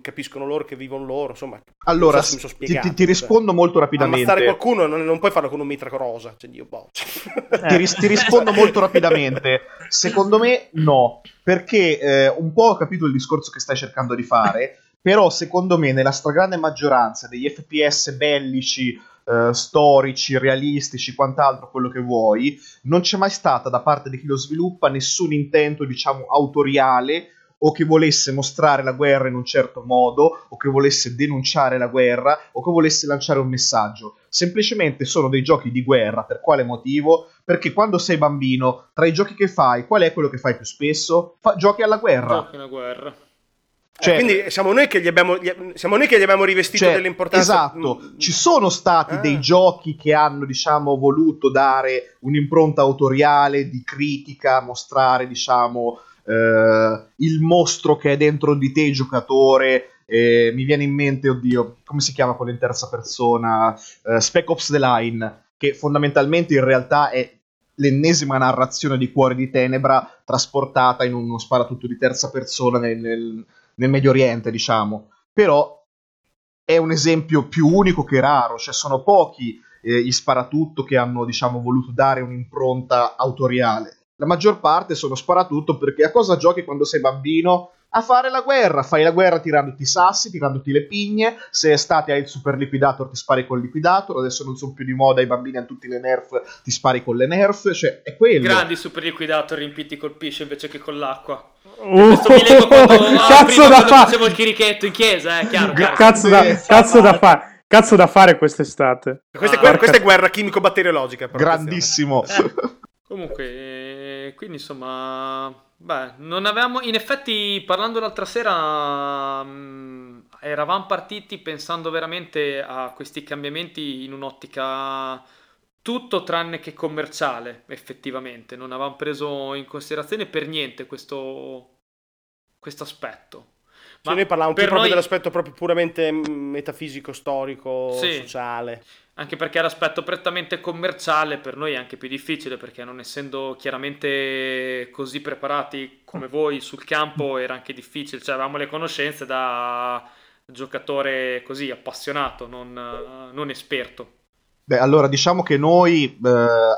capiscono loro, che vivono loro. Insomma, Allora, so sono ti, ti- spiegato, cioè. rispondo molto rapidamente. ammazzare qualcuno non, non puoi farlo con un mitra rosa. Cioè, io, boh. ti, ris- ti rispondo molto rapidamente. Secondo me no, perché eh, un po' ho capito il discorso che stai cercando di fare, però secondo me nella stragrande maggioranza degli FPS bellici, eh, storici, realistici, quant'altro, quello che vuoi, non c'è mai stata da parte di chi lo sviluppa nessun intento, diciamo, autoriale o che volesse mostrare la guerra in un certo modo, o che volesse denunciare la guerra, o che volesse lanciare un messaggio. Semplicemente sono dei giochi di guerra. Per quale motivo? Perché quando sei bambino, tra i giochi che fai, qual è quello che fai più spesso? Fa- giochi alla guerra. Giochi una guerra. Cioè- Quindi siamo noi, che gli abbiamo, gli- siamo noi che gli abbiamo rivestito Cioè, dell'importanza. Esatto, Mm, ci sono stati Ah. dei giochi che hanno, diciamo, voluto dare un'impronta autoriale di critica, mostrare, diciamo, eh, il mostro che è dentro di te, giocatore. Eh, mi viene in mente, oddio, come si chiama quello in terza persona? Eh, Spec Ops The Line, che fondamentalmente in realtà è l'ennesima narrazione di Cuore di Tenebra trasportata in uno sparatutto di terza persona nel, nel- nel Medio Oriente, diciamo. Però è un esempio più unico che raro, cioè sono pochi eh, gli sparatutto che hanno, diciamo, voluto dare un'impronta autoriale. La maggior parte sono sparatutto perché a cosa giochi quando sei bambino? A fare la guerra, fai la guerra tirandoti i sassi, tirandoti le pigne, se estate hai il super liquidator ti spari col liquidator, adesso non sono più di moda, i bambini hanno tutti le nerf, ti spari con le nerf, cioè è quello. Grandi super liquidator riempiti col pisce invece che con l'acqua. Questo mi leggo quando, ah, cazzo da fare! facevo il chirichetto in chiesa, eh, chiaro, chiaro. Cazzo da, Sì, cazzo da fare! Cazzo da fare quest'estate. Questa, è Ah, guerra, questa è guerra chimico-batteriologica. Grandissimo. Comunque, eh, Quindi insomma, beh, non avevamo, in effetti parlando l'altra sera, mh, eravamo partiti pensando veramente a questi cambiamenti in un'ottica tutto tranne che commerciale, effettivamente. Non avevamo preso in considerazione per niente questo aspetto. Ma noi parlavamo più proprio noi... dell'aspetto proprio puramente metafisico, storico, sì. sociale. Anche perché l'aspetto prettamente commerciale per noi è anche più difficile perché non essendo chiaramente così preparati come voi sul campo era anche difficile, cioè avevamo le conoscenze da giocatore così appassionato, non, non esperto. Beh, allora diciamo che noi, eh,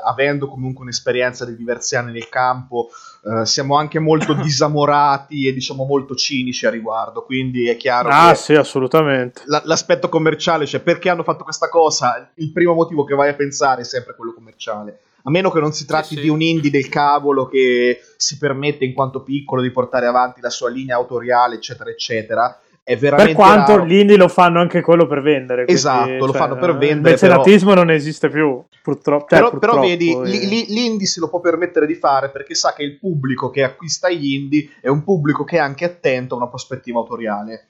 avendo comunque un'esperienza di diversi anni nel campo, eh, siamo anche molto disamorati e diciamo molto cinici a riguardo, quindi è chiaro ah, che sì, assolutamente. L- l'aspetto commerciale, cioè perché hanno fatto questa cosa, il primo motivo che vai a pensare è sempre quello commerciale. A meno che non si tratti sì, sì. di un indie del cavolo che si permette in quanto piccolo di portare avanti la sua linea autoriale, eccetera, eccetera è veramente per quanto raro. gli indie lo fanno anche quello per vendere esatto quindi, lo cioè, fanno per vendere il mecenatismo però... non esiste più purtroppo però, cioè, però vedi eh. l'indie se lo può permettere di fare perché sa che il pubblico che acquista gli indie è un pubblico che è anche attento a una prospettiva autoriale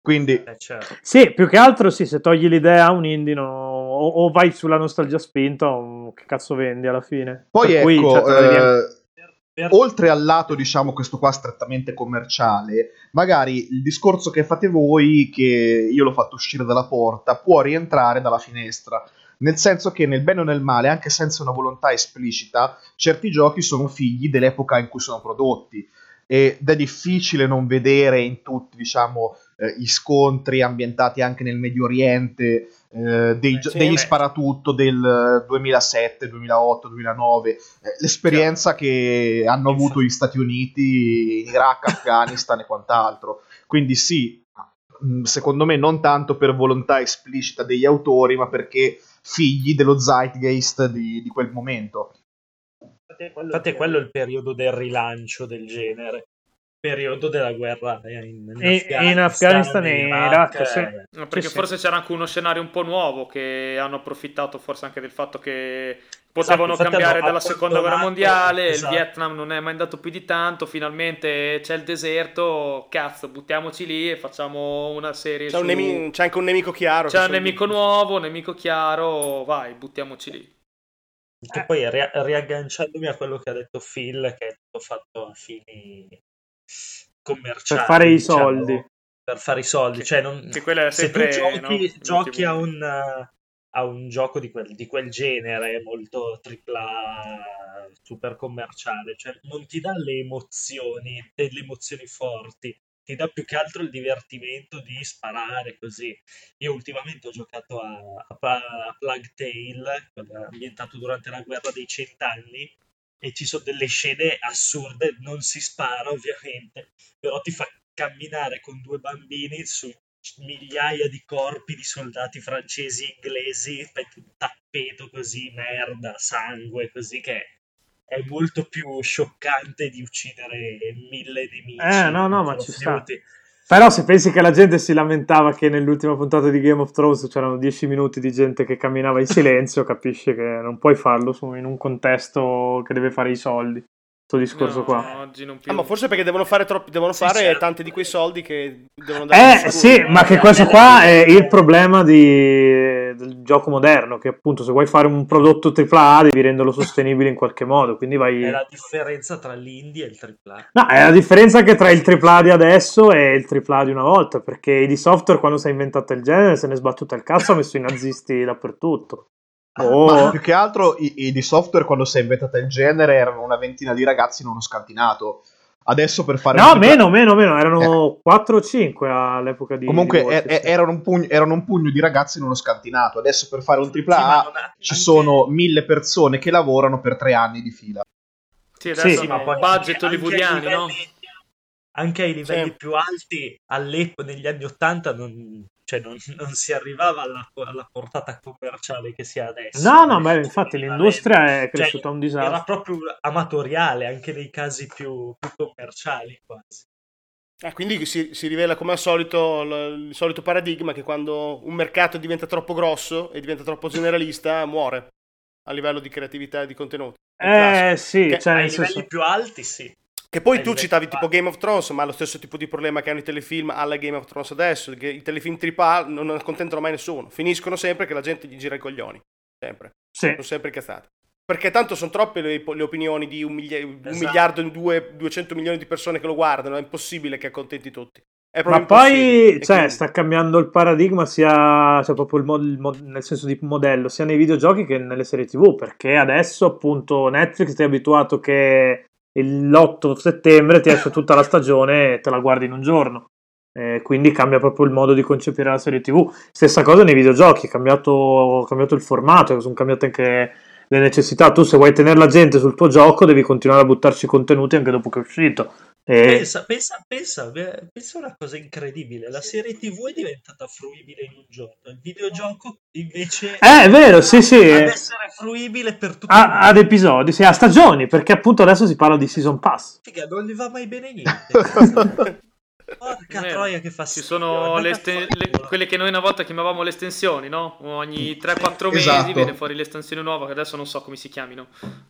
quindi eh, certo. sì più che altro sì se togli l'idea a un indie no, o, o, vai sulla nostalgia spinta o che cazzo vendi alla fine poi per ecco cui, cioè, eh per... Oltre al lato, diciamo, questo qua strettamente commerciale, magari il discorso che fate voi, che io l'ho fatto uscire dalla porta, può rientrare dalla finestra. Nel senso che nel bene o nel male, anche senza una volontà esplicita, certi giochi sono figli dell'epoca in cui sono prodotti ed è difficile non vedere in tutti, diciamo, eh, gli scontri ambientati anche nel Medio Oriente, eh, dei, sì, degli sparatutto del 2007, 2008, 2009, eh, l'esperienza certo. che hanno avuto gli Stati Uniti in Iraq, Afghanistan e quant'altro. Quindi sì, mm, secondo me non tanto per volontà esplicita degli autori, ma perché figli dello zeitgeist di, di quel momento. Infatti è quello il periodo del rilancio del genere periodo della guerra in, in Afghanistan, in Afghanistan e in Iraq, Iraq sì. no, perché sì, forse sì. c'era anche uno scenario un po' nuovo che hanno approfittato forse anche del fatto che potevano esatto, cambiare dalla seconda guerra mondiale esatto. il Vietnam non è mai andato più di tanto finalmente c'è il deserto cazzo buttiamoci lì e facciamo una serie c'è, su... nemico, c'è anche un nemico chiaro c'è un nemico lì. nuovo un nemico chiaro vai buttiamoci lì che eh. poi ri- riagganciandomi a quello che ha detto Phil che è tutto fatto a fini commerciali. Per fare i diciamo, soldi. Per fare i soldi. Che, cioè non, che quella è sempre, se tu giochi, no? giochi a, un, a un gioco di quel, di quel genere molto tripla super commerciale, cioè non ti dà le emozioni, delle emozioni forti, ti dà più che altro il divertimento di sparare così. Io ultimamente ho giocato a, a, a Plague Tale, ambientato durante la guerra dei cent'anni, e ci sono delle scene assurde, non si spara ovviamente, però ti fa camminare con due bambini su migliaia di corpi di soldati francesi e inglesi, un tappeto così, merda, sangue, così che è molto più scioccante di uccidere mille nemici. Eh, no, no, ma ci sta. Però se pensi che la gente si lamentava che nell'ultima puntata di Game of Thrones c'erano 10 minuti di gente che camminava in silenzio, capisci che non puoi farlo in un contesto che deve fare i soldi. Questo discorso no, qua. Oggi non più. Ah, ma forse perché devono fare, troppi, devono sì, fare certo. tanti di quei soldi che devono andare Eh sì, ma che questo qua è il problema di, del gioco moderno, che appunto se vuoi fare un prodotto AAA devi renderlo sostenibile in qualche modo, quindi vai... È la differenza tra l'indie e il AAA. No, è la differenza anche tra il AAA di adesso e il AAA di una volta, perché i software quando si è inventato il genere se ne è sbattuto il cazzo ha messo i nazisti dappertutto. Oh. Ma più che altro i, i, di software quando si è inventata il genere erano una ventina di ragazzi in uno scantinato. Adesso per fare... No, meno, meno, meno, erano eh. 4 o 5 all'epoca di... Comunque di er, erano, un pugno, erano, un pugno, di ragazzi in uno scantinato. Adesso per fare un AAA sì, ci sono mille persone che lavorano per tre anni di fila. Sì, adesso sì, ma poi budget hollywoodiani, no? Anche ai livelli sì. più alti all'epoca, negli anni 80, non, cioè non, non si arrivava alla, alla, portata commerciale che si ha adesso. No, no, ma infatti l'industria è cioè, cresciuta cioè, un disastro. Era proprio amatoriale anche nei casi più, più commerciali quasi. Eh, quindi si, si, rivela come al solito il, il solito paradigma che quando un mercato diventa troppo grosso e diventa troppo generalista muore a livello di creatività e di contenuti. Eh sì, Che- cioè Ai livelli senso... più alti, sì. Che poi tu citavi tipo. Game of Thrones, ma lo stesso tipo di problema che hanno i telefilm alla Game of Thrones adesso, che i telefilm AAA non accontentano mai nessuno, finiscono sempre che la gente gli gira i coglioni, sempre, Sì. sono sempre incazzati. Perché tanto sono troppe le, le opinioni di un, miglia- un Esatto. miliardo e due, 200 milioni di persone che lo guardano, è impossibile che accontenti tutti. Ma poi cioè, quindi- sta cambiando il paradigma sia cioè, proprio il mod- il mod- nel senso di modello, sia nei videogiochi che nelle serie TV, perché adesso appunto Netflix è abituato che l'8 settembre ti esce tutta la stagione e te la guardi in un giorno. Eh, quindi cambia proprio il modo di concepire la serie TV. Stessa cosa nei videogiochi, è cambiato, è cambiato il formato, sono cambiate anche le necessità. Tu se vuoi tenere la gente sul tuo gioco devi continuare a buttarci contenuti anche dopo che è uscito. E- Pensa, pensa, pensa, eh, pensa a una cosa incredibile. La serie TV è diventata fruibile in un giorno. Il videogioco invece Eh, è vero, sì, sì. ad essere fruibile per tutti. A- ad episodi, sì, a stagioni, perché appunto adesso si parla di season pass. Figa, non gli va mai bene niente. Porca Vero. troia che Ci fastidio. sono le esten- le- quelle che noi una volta chiamavamo le estensioni, no? Ogni 3-4 mesi Esatto. viene fuori l'estensione nuova, che adesso non so come si chiamino.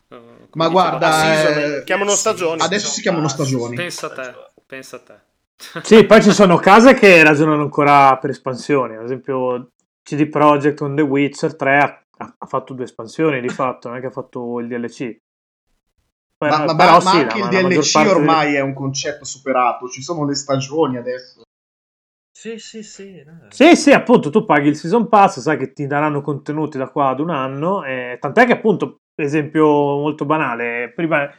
Come Ma guarda, eh, chiamano Sì, stagioni. Adesso si chiamano stagioni. pensa a te, pensa a te. Sì, poi ci sono case che ragionano ancora per espansioni. Ad esempio, CD Projekt con The Witcher 3 ha, ha fatto due espansioni di fatto, non è che ha fatto il DLC. Per- Ma, ma- però ma sì, anche la- il DLC parte- ormai è un concetto superato, ci sono le stagioni adesso. Sì, sì, sì. no. Sì, sì, appunto, tu paghi il season pass, sai che ti daranno contenuti da qua ad un anno, e tant'è che appunto, esempio molto banale, prima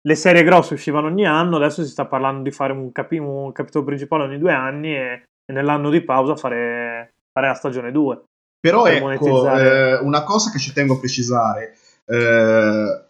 le serie grosse uscivano ogni anno, adesso si sta parlando di fare un, capi- un capitolo principale ogni due anni e, e nell'anno di pausa fare, fare la stagione 2. Però Per ecco, eh, una cosa che ci tengo a precisare, eh,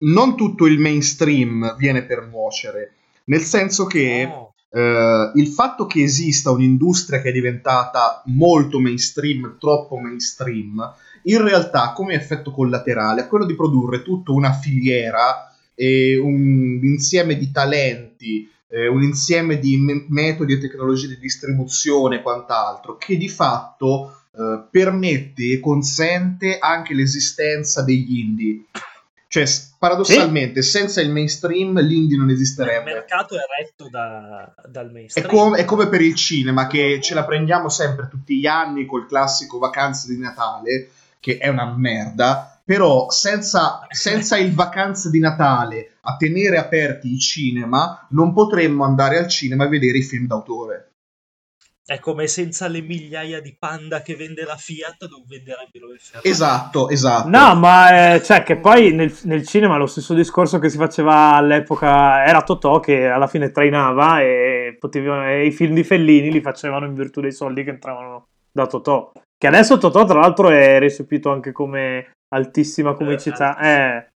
non tutto il mainstream viene per nuocere, nel senso che No. eh, il fatto che esista un'industria che è diventata molto mainstream, troppo mainstream, in realtà come effetto collaterale è quello di produrre tutta una filiera e un insieme di talenti, eh, un insieme di me- metodi e tecnologie di distribuzione e quant'altro che di fatto eh, permette e consente anche l'esistenza degli indie. Cioè, paradossalmente, senza il mainstream l'indie non Il esisterebbe. mercato è retto da- dal È, mainstream. com- è come per il cinema, che ce la prendiamo sempre tutti gli anni col classico Vacanze di Natale, che è una merda, però senza, senza il Vacanze di Natale a tenere aperti i cinema, non potremmo andare al cinema a vedere i film d'autore. È come senza le migliaia di panda che vende la Fiat non venderebbero il Ferrari. Esatto, esatto. No, ma eh, cioè che poi nel, nel cinema lo stesso discorso che si faceva all'epoca era Totò che alla fine trainava e, potevano- e i film di Fellini li facevano in virtù dei soldi che entravano da Totò. Che adesso Totò tra l'altro è recepito anche come altissima comicità. Eh,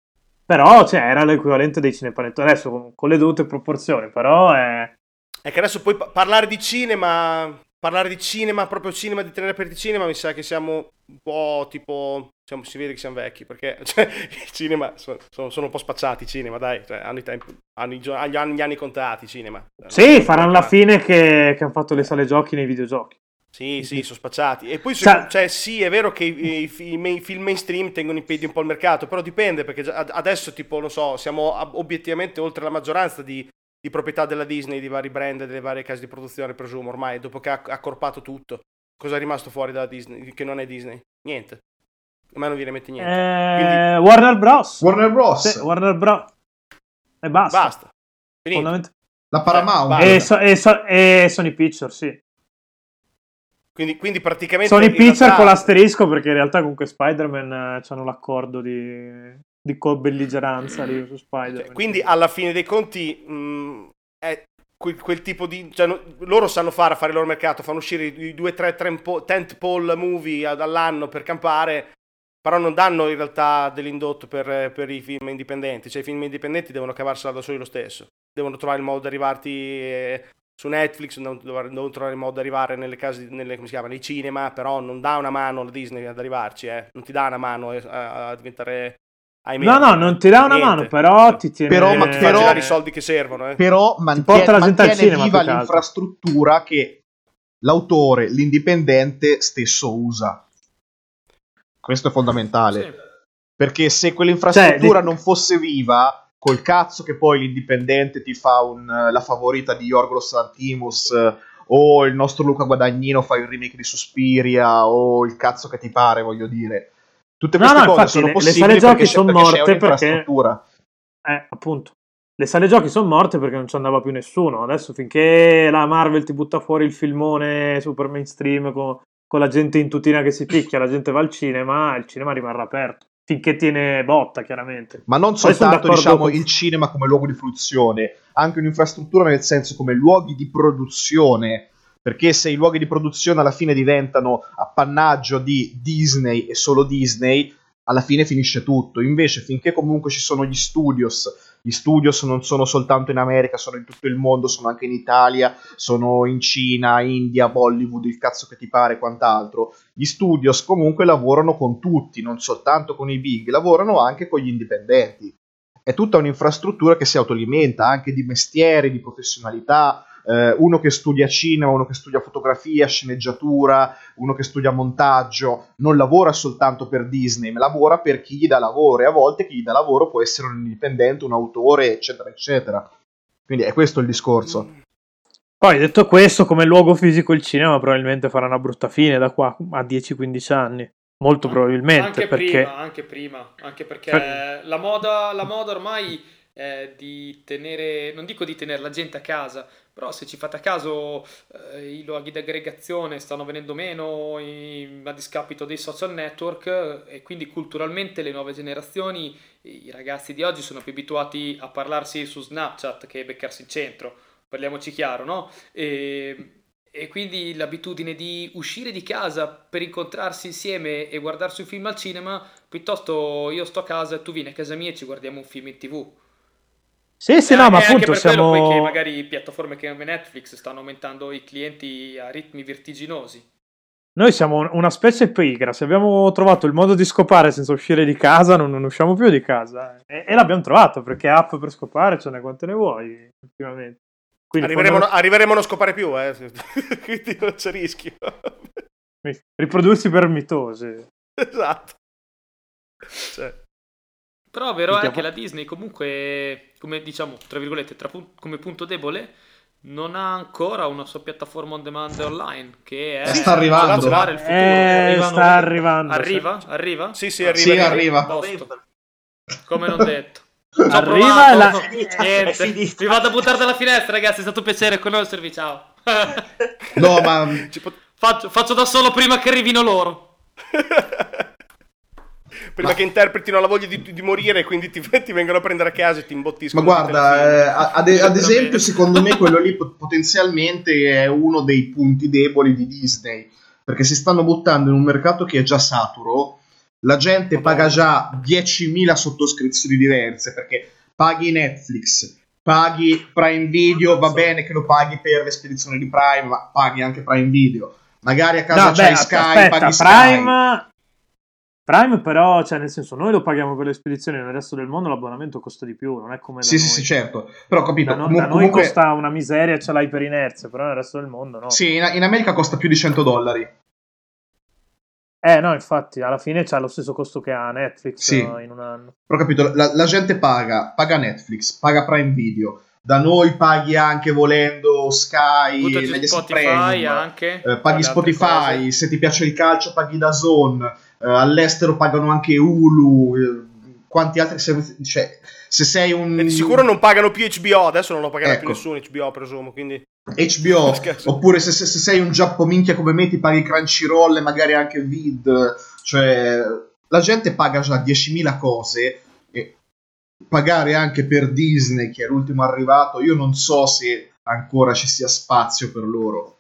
però cioè, era l'equivalente dei cinepanettoni. Adesso con, con le dovute proporzioni, però è... È che adesso poi pa- parlare di cinema, parlare di cinema, proprio cinema, di tenere aperti cinema, mi sa che siamo un po' tipo, siamo- si vede che siamo vecchi, perché cioè, il cinema, sono, sono- un po' spacciati i cinema, dai, cioè, hanno, i tempi, hanno, gli anni, gli anni contati i cinema. Sì, faranno la fine che, che hanno fatto le sale giochi nei videogiochi. Sì, sì, sono spacciati. E poi, Sa- cioè, sì, è vero che i, i- i i film mainstream tengono in piedi un po' il mercato, però dipende, perché adesso, tipo, non so, siamo obiettivamente oltre la maggioranza di, di proprietà della Disney, di vari brand, delle varie case di produzione, presumo, ormai, dopo che ha accorpato tutto. Cosa è rimasto fuori dalla Disney, che non è Disney? Niente. A me non viene in mente niente. Eh, Warner Bros. Warner Bros. Sì, Warner Bros. E basta. Basta. Fondament- La Paramount. Basta. E, so- e so- e Sony Pictures, sì. Quindi, quindi praticamente... Sony in Pictures realtà- con l'asterisco perché in realtà comunque Spider-Man eh, hanno l'accordo di, di co-belligeranza lì su Spider-Man. Cioè, quindi alla fine dei conti mh, è quel, quel tipo di... Cioè, no- loro sanno fare, fare il loro mercato, fanno uscire i due o tre tempo- tentpole movie all'anno per campare, però non danno in realtà dell'indotto per, per i film indipendenti. Cioè i film indipendenti devono cavarsela da soli lo stesso. Devono trovare il modo di arrivarti eh, su Netflix, devono, devono trovare il modo di arrivare nelle case, nelle, come si chiama, nei cinema, però non dà una mano la Disney ad arrivarci, eh. Non ti dà una mano eh, a, a diventare... ahimè, No, no, non ti dà una niente. mano, però ti tiene... Però- Ma però- girare i soldi che servono, eh. però mantiene, porta la mantiene cinema, viva l'infrastruttura che l'autore, l'indipendente stesso usa. Questo è fondamentale. Sì. Perché se quell'infrastruttura Cioè, non fosse viva, col cazzo che poi l'indipendente ti fa un, la favorita di Yorgos Lantimos eh, o il nostro Luca Guadagnino fa il remake di Suspiria o il cazzo che ti pare, voglio dire. Tutte No, queste no, cose infatti, sono le- le possibili sale giochi perché c'è- son perché c'è morte perché-. Eh, appunto. Le sale giochi sono morte perché non ci andava più nessuno. Adesso finché la Marvel ti butta fuori il filmone super mainstream con, con la gente in tutina che si picchia, la gente va al cinema, il cinema rimarrà aperto. Finché tiene botta, chiaramente. Ma non sono soltanto diciamo, con- il cinema come luogo di fruizione, anche un'infrastruttura nel senso come luoghi di produzione, perché se i luoghi di produzione alla fine diventano appannaggio di Disney e solo Disney, alla fine finisce tutto. Invece, finché comunque ci sono gli studios, gli studios non sono soltanto in America, sono in tutto il mondo, sono anche in Italia, sono in Cina, India, Bollywood, il cazzo che ti pare, quant'altro. Gli studios comunque lavorano con tutti, non soltanto con i big, lavorano anche con gli indipendenti. È tutta un'infrastruttura che si autoalimenta anche di mestieri, di professionalità. Eh, uno che studia cinema, uno che studia fotografia, sceneggiatura, uno che studia montaggio, non lavora soltanto per Disney, ma lavora per chi gli dà lavoro e a volte chi gli dà lavoro può essere un indipendente, un autore, eccetera, eccetera. Quindi è questo il discorso. Poi detto questo, come luogo fisico il cinema probabilmente farà una brutta fine da qua a 10-15 anni. Molto probabilmente. Anche perché... prima, anche prima, anche perché la moda, la moda ormai è di tenere, non dico di tenere la gente a casa, però se ci fate caso eh, i luoghi di aggregazione stanno venendo meno in- a discapito dei social network eh, e quindi culturalmente le nuove generazioni, i ragazzi di oggi sono più abituati a parlarsi su Snapchat che beccarsi in centro, parliamoci chiaro, no? E, e quindi l'abitudine di uscire di casa per incontrarsi insieme e guardarsi un film al cinema, piuttosto io sto a casa e tu vieni a casa mia e ci guardiamo un film in tv. Sì, sì, no, ma anche appunto per quello siamo... poi che magari piattaforme come Netflix stanno aumentando i clienti a ritmi vertiginosi. Noi siamo un- una specie pigra, se abbiamo trovato il modo di scopare senza uscire di casa, non, non usciamo più di casa. E, e l'abbiamo trovato, perché app per scopare ce n'è quante ne vuoi, ultimamente. Quindi Arriveremo, fondament- arriveremo a non scopare più, eh. quindi non c'è rischio. riprodursi per mitosi. esatto. Cioè, Però vero è che la Disney comunque, come diciamo, tra virgolette, tra come punto debole, non ha ancora una sua piattaforma on demand online, che è Eh, sta arrivando. trovare il futuro. Eh, arrivano- sta arrivando. Arriva? Arriva? sì, sì, arriva. Sì, arriva. arriva. Posto. Come non detto. Ci ho Arriva la- niente. Mi vado a buttare dalla finestra, ragazzi. È stato un piacere conoscervi. Ciao. No, ma faccio, faccio da solo prima che arrivino loro. Prima Ma- che interpretino la voglia di, di morire e quindi ti, ti vengono a prendere a casa e ti Ma imbottiscono. le guarda, eh, ad, ad esempio, secondo me quello lì pot- potenzialmente è uno dei punti deboli di Disney, perché si stanno buttando in un mercato che è già saturo, la gente paga già 10.000 sottoscrizioni diverse, perché paghi Netflix, paghi Prime Video, va bene che lo paghi per le spedizioni di Prime, ma paghi anche Prime Video. Magari a casa No, c'hai beh, Sky, aspetta, paghi Sky. Prime... Però, cioè nel senso, noi lo paghiamo per le spedizioni, nel resto del mondo l'abbonamento costa di più, non è come da Sì, noi. sì, sì, certo. Però ho capito, Da, no- comu- da noi comunque... costa una miseria, ce l'hai per inerzia, però nel resto del mondo no. Sì, in, in America costa più di 100 dollari. Eh no, infatti, alla fine c'ha lo stesso costo che ha Netflix Sì. in un anno. Però ho capito, la, la gente paga, paga Netflix, paga Prime Video. Da noi paghi anche volendo Sky, Spotify Premium, anche. eh, paghi Spotify, cose. se ti piace il calcio paghi da Zone, all'estero pagano anche Hulu, eh, quanti altri servizi, cioè se sei un E di sicuro non pagano più HBO, adesso non lo pagherà Ecco. più nessuno HBO, presumo, quindi... HBO, oppure se, se- se sei un giappominchia come me ti paghi Crunchyroll e magari anche Vid, cioè la gente paga già 10.000 cose e pagare anche per Disney che è l'ultimo arrivato, io non so se ancora ci sia spazio per loro.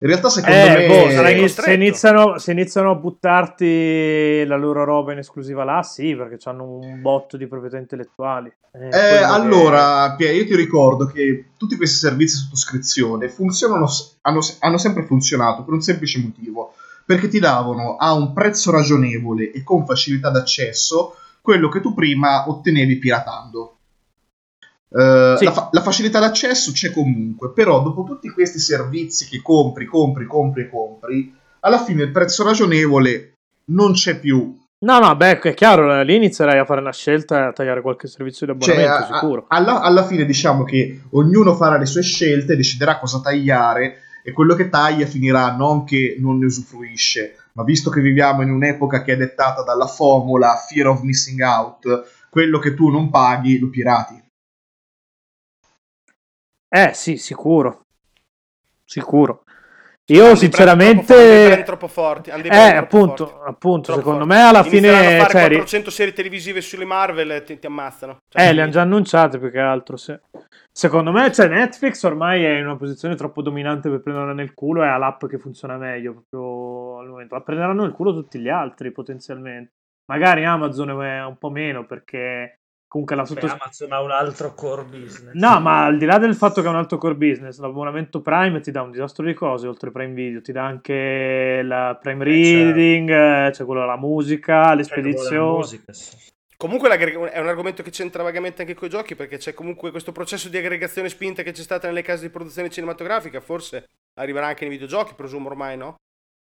In realtà secondo Eh, me boh, se, iniziano, se iniziano a buttarti la loro roba in esclusiva là, sì, perché hanno un botto di proprietà intellettuali. Eh, Eh, quello che- allora, Pia, io ti ricordo che tutti questi servizi di sottoscrizione funzionano, hanno, hanno sempre funzionato per un semplice motivo, perché ti davano a un prezzo ragionevole e con facilità d'accesso quello che tu prima ottenevi piratando. Eh, Sì. la, fa- la facilità d'accesso c'è comunque, però dopo tutti questi servizi che compri, compri, compri e compri, alla fine il prezzo ragionevole non c'è più. No, no, beh, è chiaro, lì inizierai a fare una scelta e a tagliare qualche servizio di Cioè, abbonamento, a- sicuro. alla, alla fine diciamo che ognuno farà le sue scelte, deciderà cosa tagliare e quello che taglia finirà non che non ne usufruisce, ma visto che viviamo in un'epoca che è dettata dalla formula fear of missing out, quello che tu non paghi lo pirati. Eh, sì, sicuro. Sicuro. Io sinceramente... troppo forti, dei brand Eh, troppo appunto, forti. appunto, Troppo secondo forti. me alla Inizieranno fine... a fare cioè, ri- 400 serie televisive sulle Marvel e ti, ti ammazzano. Cioè, Eh, le hanno già annunciate più che altro. sì. Secondo me, cioè, Netflix ormai è in una posizione troppo dominante per prenderla nel culo e ha l'app che funziona meglio proprio al momento. La prenderanno nel culo tutti gli altri potenzialmente. Magari Amazon è un po' meno perché comunque la Beh, sotto... Amazon ha un altro core business. No, ma al di là del fatto che è un altro core business, l'abbonamento Prime ti dà un disastro di cose oltre Prime Video, ti dà anche la Prime Eh, certo. Reading, eh, c'è quello la musica, le Cioè, quello della spedizioni. musica, sì. Comunque l'aggreg- è un argomento che c'entra vagamente anche con i giochi perché c'è comunque questo processo di aggregazione spinta che c'è stata nelle case di produzione cinematografica, forse arriverà anche nei videogiochi, presumo ormai, no?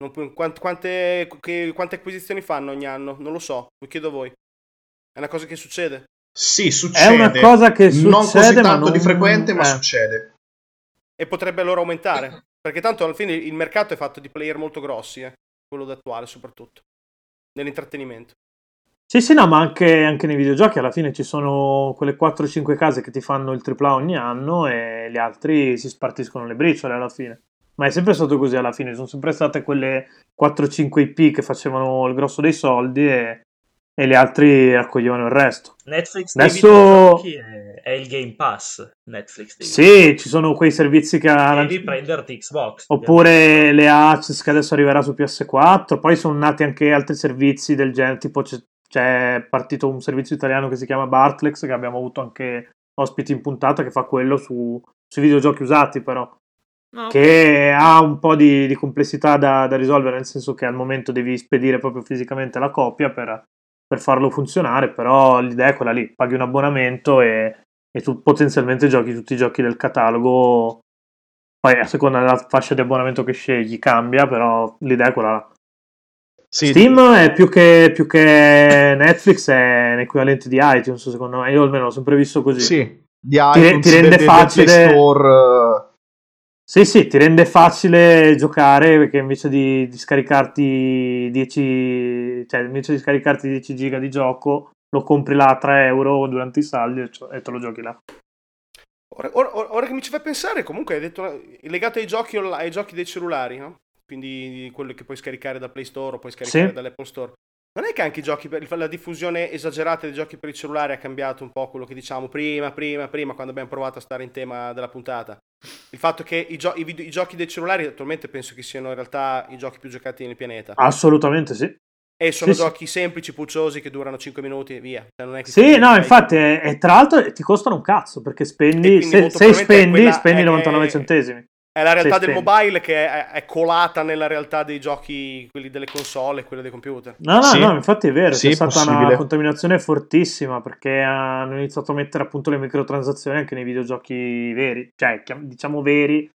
Non quante, che- quante acquisizioni fanno ogni anno? Non lo so, lo chiedo a voi. È una cosa che succede. Sì, succede. una cosa che non così succede, tanto di non- frequente, ma eh. succede. E potrebbe allora aumentare. Perché tanto alla fine il mercato è fatto di player molto grossi, eh. quello attuale soprattutto, nell'intrattenimento. Sì, sì, no, ma anche, anche nei videogiochi alla fine ci sono quelle 4-5 case che ti fanno il AAA ogni anno e gli altri si spartiscono le briciole alla fine. Ma è sempre stato così alla fine, sono sempre state quelle 4-5 IP che facevano il grosso dei soldi e, e gli altri raccoglievano il resto. Netflix Adesso- è, è il Game Pass. Netflix dei Sì, ci sono quei servizi che ha. Devi prenderti Xbox. Oppure le Access che adesso arriverà su PS4, poi sono nati anche altri servizi del genere, tipo c'è, c'è partito un servizio italiano che si chiama Bartlex, che abbiamo avuto anche ospiti in puntata, che fa quello su, sui videogiochi usati però, No, che ha un po' di, di complessità da, da risolvere, nel senso che al momento devi spedire proprio fisicamente la copia per, per farlo funzionare, però l'idea è quella lì, paghi un abbonamento e, e tu potenzialmente giochi tutti i giochi del catalogo poi a seconda della fascia di abbonamento che scegli cambia, però l'idea è quella là. Sì, Steam è più che, più che Netflix, è un equivalente di iTunes, secondo me. Io almeno l'ho sempre visto così. sì, di iTunes, ti rende del- del facile- Store, Sì, sì, ti rende facile giocare perché invece di, di scaricarti 10, cioè invece di scaricarti 10 giga di gioco, lo compri là a 3 euro durante i saldi e cioè- te lo giochi là. Ora, ora- ora che mi ci fai pensare, comunque hai detto legato ai giochi, ai giochi dei cellulari, no? Quindi quelli che puoi scaricare da Play Store o puoi scaricare Sì. dall'Apple Store. Non è che anche i giochi per la diffusione esagerata dei giochi per i cellulari ha cambiato un po' quello che diciamo prima, prima, prima, quando abbiamo provato a stare in tema della puntata. Il fatto che i, gio- i video- i giochi dei cellulari attualmente penso che siano in realtà i giochi più giocati nel pianeta. Assolutamente sì. E sono sì, sì. giochi semplici, pucciosi, che durano 5 minuti e via. Cioè, Sì, no, infatti, e, e tra l'altro ti costano un cazzo perché spendi, se, se spendi, quella- spendi è- 99 è- centesimi. È la realtà del mobile che è, è colata nella realtà dei giochi, quelli delle console e quelle dei computer. No, no, Sì. no, infatti è vero, Sì, c'è stata possibile. una contaminazione fortissima perché hanno iniziato a mettere appunto le microtransazioni anche nei videogiochi veri, cioè diciamo veri,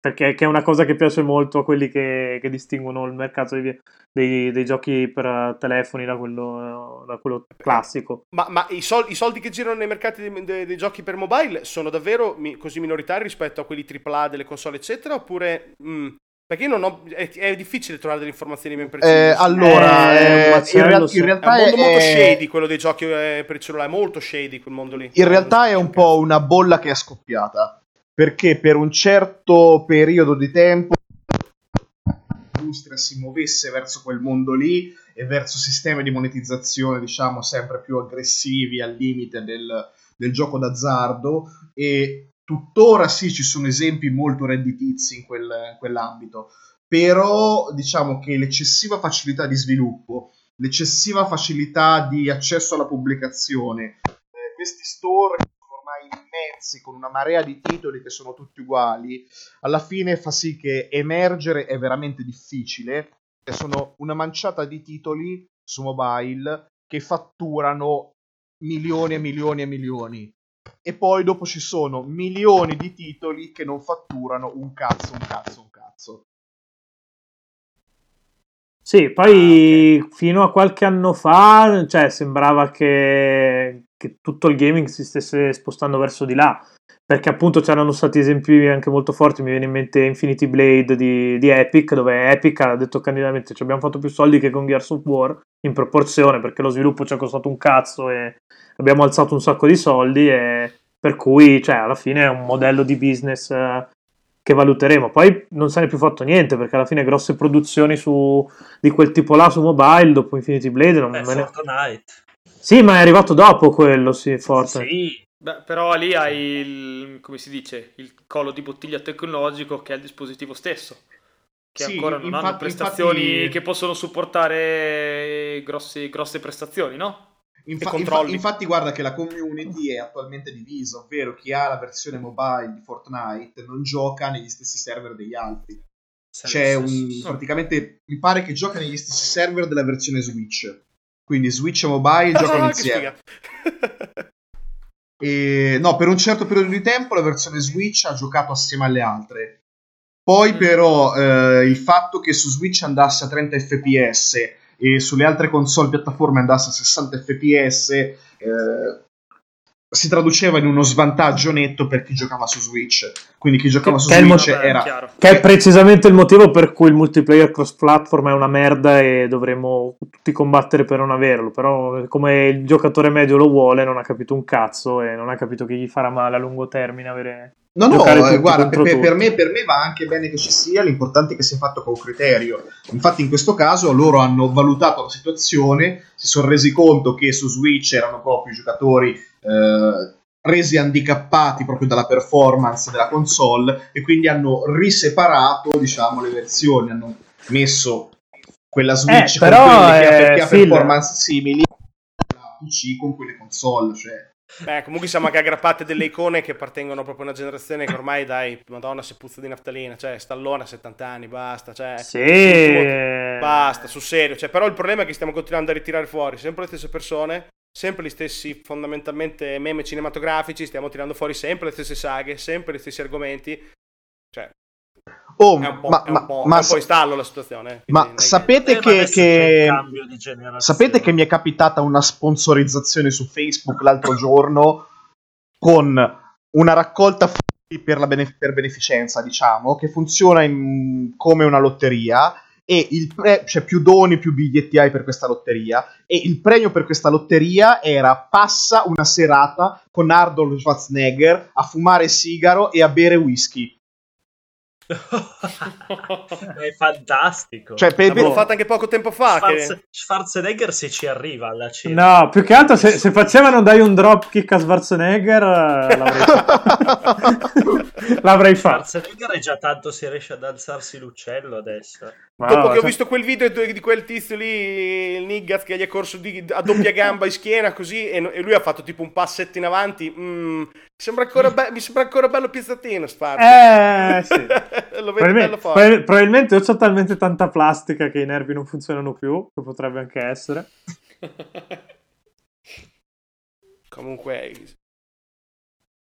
perché che è una cosa che piace molto a quelli che, che distinguono il mercato dei, dei- dei giochi per eh, telefoni da quello, da quello classico. Ma, ma i, sol- i soldi che girano nei mercati dei, dei- dei giochi per mobile sono davvero mi- così minoritari rispetto a quelli AAA delle console, eccetera? Oppure. mm, perché io non ho. È, è difficile trovare delle informazioni ben precise. Eh, allora, Eh, eh, in, real- in è realtà un mondo molto è- shady quello dei giochi eh, per il cellulare, molto shady quel mondo lì. in realtà è un po' una bolla che è scoppiata perché per un certo periodo di tempo l'industria si muovesse verso quel mondo lì e verso sistemi di monetizzazione diciamo sempre più aggressivi al limite del, del gioco d'azzardo. E tuttora sì ci sono esempi molto redditizi in, quel- in quell'ambito. Però diciamo che l'eccessiva facilità di sviluppo l'eccessiva facilità di accesso alla pubblicazione eh, questi store immensi con una marea di titoli che sono tutti uguali, alla fine fa sì che emergere è veramente difficile. E sono una manciata di titoli su mobile che fatturano milioni e milioni e milioni. E poi dopo ci sono milioni di titoli che non fatturano un cazzo, un cazzo, un cazzo. Sì, poi ah, fino a qualche anno fa, cioè, sembrava che, che tutto il gaming si stesse spostando verso di là perché appunto c'erano stati esempi anche molto forti, mi viene in mente Infinity Blade di, di Epic, dove Epic ha detto candidamente ci abbiamo fatto più soldi che con Gears of War, in proporzione, perché lo sviluppo ci è costato un cazzo e abbiamo alzato un sacco di soldi, e per cui cioè, alla fine è un modello di business eh, che valuteremo. Poi non se ne è più fatto niente, perché alla fine grosse produzioni su, di quel tipo là su mobile, dopo Infinity Blade... Non Beh, me ne... Fortnite. Sì, ma è arrivato dopo quello, sì, Fortnite. Sì, Beh, però lì hai il, come si dice, il collo di bottiglia tecnologico che è il dispositivo stesso, che Sì, ancora non infatti- hanno prestazioni infatti- che possono supportare grossi- grosse prestazioni, no? Infa- infa- infatti, guarda che la community è attualmente divisa, ovvero chi ha la versione mobile di Fortnite non gioca negli stessi server degli altri. C'è un, praticamente mi pare che gioca negli stessi server della versione Switch. Quindi Switch e mobile giocano Ah, insieme. E, no, per un certo periodo di tempo la versione Switch ha giocato assieme alle altre. Poi, però, eh, il fatto che su Switch andasse a 30 fps e sulle altre console piattaforme andasse a 60 fps eh, si traduceva in uno svantaggio netto per chi giocava su Switch. Quindi chi giocava Che- su che Switch Vabbè, era. chiaro. Che è precisamente il motivo per cui il multiplayer cross-platform è una merda e dovremmo tutti combattere per non averlo. Però, come il giocatore medio lo vuole, non ha capito un cazzo e non ha capito che gli farà male a lungo termine avere. No, no, eh, guarda, per, per me, per me va anche bene che ci sia, l'importante è che sia fatto con criterio. Infatti in questo caso loro hanno valutato la situazione, si sono resi conto che su Switch erano proprio i giocatori eh, resi handicappati proprio dalla performance della console e quindi hanno riseparato, diciamo, le versioni, hanno messo quella Switch Eh, con però, quelle che ha, eh, perché ha performance simili la PC con quelle console, cioè Beh, comunque siamo anche aggrappate delle icone che appartengono proprio a una generazione che ormai, dai, madonna, se puzza di naftalina. Cioè, Stallone ha 70 anni, basta. Cioè, Sì. Basta, sul serio. Cioè, però il problema è che stiamo continuando a ritirare fuori sempre le stesse persone, sempre gli stessi fondamentalmente meme cinematografici, stiamo tirando fuori sempre le stesse saghe, sempre gli stessi argomenti. Oh, è un po', ma, è un ma- po', ma è un sa- po' in stallo la situazione. ma sapete Eh, ma che, che- sapete che mi è capitata una sponsorizzazione su Facebook l'altro giorno con una raccolta fondi per, bene- per beneficenza, diciamo, che funziona in- come una lotteria e il pre- cioè più doni, più biglietti hai per questa lotteria e il premio per questa lotteria era passa una serata con Arnold Schwarzenegger a fumare sigaro e a bere whisky. è fantastico. Cioè, per- L'abbiamo fatto anche poco tempo fa. che- Schwarze- Schwarzenegger se ci arriva alla cena. No, più che altro se, se facevano dai un dropkick a Schwarzenegger eh, l'avrei fatto. l'avrei fatto. Schwarzenegger è già tanto si riesce ad alzarsi l'uccello adesso. Ma Dopo no, che ho cioè- visto quel video di quel tizio lì, il Niggaz, che gli è corso di- a doppia gamba in schiena così, e, e lui ha fatto tipo un passetto in avanti. mm, sembra ancora be- mi sembra ancora bello pizzattino, Sparta. Eh, sì. Lo vedo bello Probabilmente, forte. probabil- probabilmente o c'ho talmente tanta plastica che i nervi non funzionano più, che potrebbe anche essere. Comunque,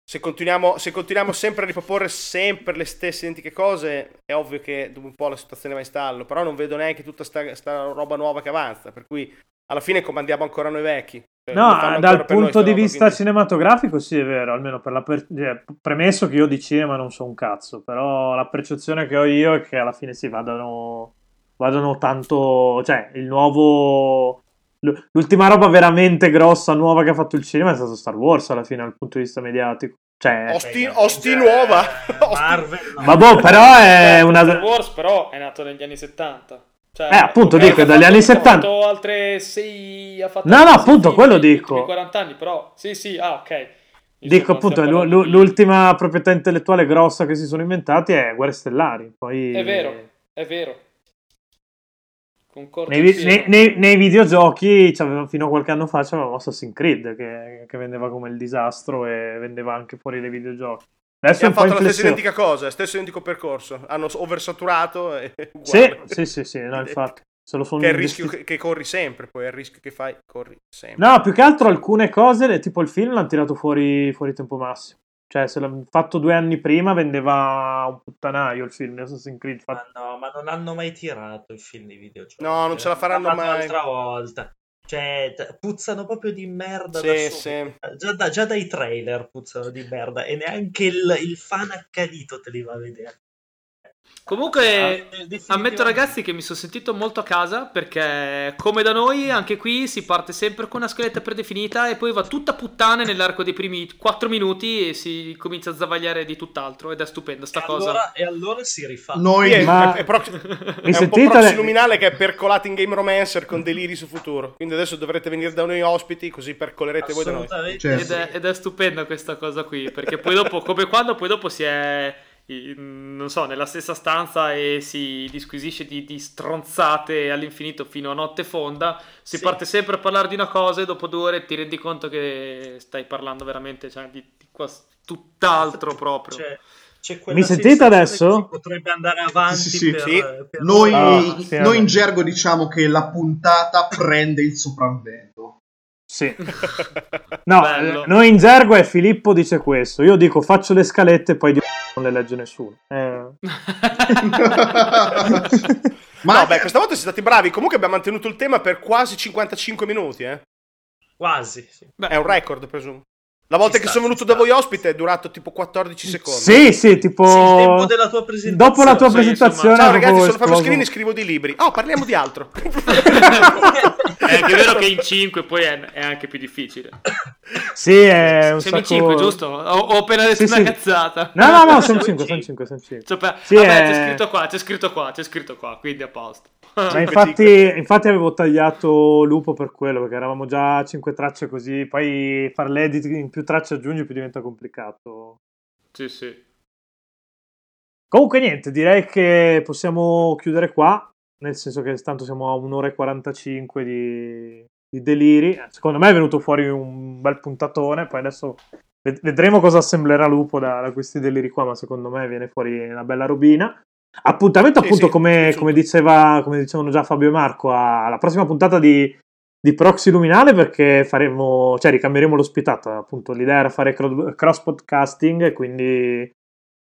se continuiamo, se continuiamo sempre a riproporre sempre le stesse identiche cose, è ovvio che dopo un po' la situazione va in stallo. Però non vedo neanche tutta sta, sta roba nuova che avanza. Per cui alla fine comandiamo ancora noi vecchi. Cioè, No, dal punto di vista quindi- cinematografico sì è vero, almeno per la per- cioè, premesso che io di cinema non so un cazzo, però la percezione che ho io è che alla fine si vadano, vadano tanto, cioè il nuovo, l'ultima roba veramente grossa, nuova che ha fatto il cinema è stato Star Wars alla fine dal punto di vista mediatico. Cioè, Osti, Osti cioè, nuova. Marvel, no. ma boh, però è Star una... Wars però è nato negli anni 70. Cioè, Eh, appunto, dico, ha dagli anni ha 70. fatto altre 6 ha fatto No, no, appunto, film quello dico. ultimi 40 anni, però sì, sì, ah, ok. Dico appunto, di- l'ultima proprietà intellettuale grossa che si sono inventati è Guerre Stellari. Poi È vero, è vero. Concordo Nei, nei- nei- nei videogiochi c'aveva- fino a qualche anno fa c'avevamo Assassin's Creed che, che vendeva come il disastro e vendeva anche fuori dai videogiochi. Adesso E hanno fatto la stessa identica cosa, stesso identico percorso. Hanno oversaturato e Sì, sì, sì, sì, no, infatti. Se lo sono Che è il rischio che, che corri sempre, poi è il rischio che fai, corri sempre. No, più che altro alcune cose, tipo il film, l'hanno tirato fuori, fuori tempo massimo. Cioè, se l'hanno fatto due anni prima vendeva un puttanaio il film di Assassin's Creed. Ma no, ma non hanno mai tirato i film di videogiochi. No, non ce la faranno mai. L'altra volta. Cioè, puzzano proprio di merda Sì, da sì. Già, da- già dai trailer puzzano di merda e neanche il, il fan accanito te li va a vedere. Comunque, Eh, ammetto ragazzi che mi sono sentito molto a casa perché, come da noi, anche qui si parte sempre con una scaletta predefinita e poi va tutta a puttane nell'arco dei primi 4 minuti e si comincia a zavagliare di tutt'altro ed è stupenda sta E cosa. allora, e allora si rifà. Noi è, Ma- è- è prox- Mi è un po' proxy luminale che è percolato in Game Romancer con deliri su futuro. Quindi adesso dovrete venire da noi ospiti così percolerete voi da noi. Assolutamente Certo. Ed è, ed è stupenda questa cosa qui, perché poi dopo, come quando poi dopo si è, non so, nella stessa stanza e si disquisisce di, di stronzate all'infinito fino a notte fonda, si Sì. parte sempre a parlare di una cosa e dopo due ore ti rendi conto che stai parlando veramente cioè, di, di quas- tutt'altro proprio. C'è, c'è quella Mi sentite adesso? potrebbe andare avanti Sì, sì, sì. per, Sì. per Noi, Ah, sì, noi in gergo diciamo che la puntata prende il sopravvento. Sì. No, Bello. eh, noi in gergo è Filippo dice questo. Io dico faccio le scalette e poi di non le legge nessuno. Eh. Ma no, beh, questa volta siete stati bravi. Comunque abbiamo mantenuto il tema per quasi 55 minuti, eh. Quasi. sì. Beh, È un record, presumo. La volta che sta, sono venuto da voi ospite è durato tipo 14 secondi. Sì, sì, tipo... Sì, il tempo della tua presentazione. Dopo la tua Sì, presentazione... insomma. Ciao ragazzi, sono Fabio. Schilini, scrivo di libri. Oh, parliamo di altro. è anche vero che in 5 poi è, è anche più difficile. Sì, è un Siamo in sacco... 5, giusto? Ho, ho appena detto Sì, una sì. cazzata. No, no, no, sono Siamo 5, in sono cinque. 5, sono 5. Cioè, per- Sì, vabbè, è- c'è scritto qua, c'è scritto qua, c'è scritto qua, quindi a posto. Ma infatti, infatti avevo tagliato Lupo per quello, perché eravamo già a 5 tracce così, poi fare l'edit in più tracce aggiungi più diventa complicato. Sì, sì. Comunque niente, direi che possiamo chiudere qua, nel senso che tanto siamo a un'ora e 45 di, di deliri. Secondo me è venuto fuori un bel puntatone, poi adesso ved- vedremo cosa assemblerà Lupo da, da questi deliri qua, ma secondo me viene fuori una bella robina. Appuntamento Sì, appunto sì, come, piaciuto. come diceva, come dicevano già Fabio e Marco, alla prossima puntata di, di Proxy Luminale perché faremo, cioè ricambieremo l'ospitata, appunto l'idea era fare cro- cross podcasting e quindi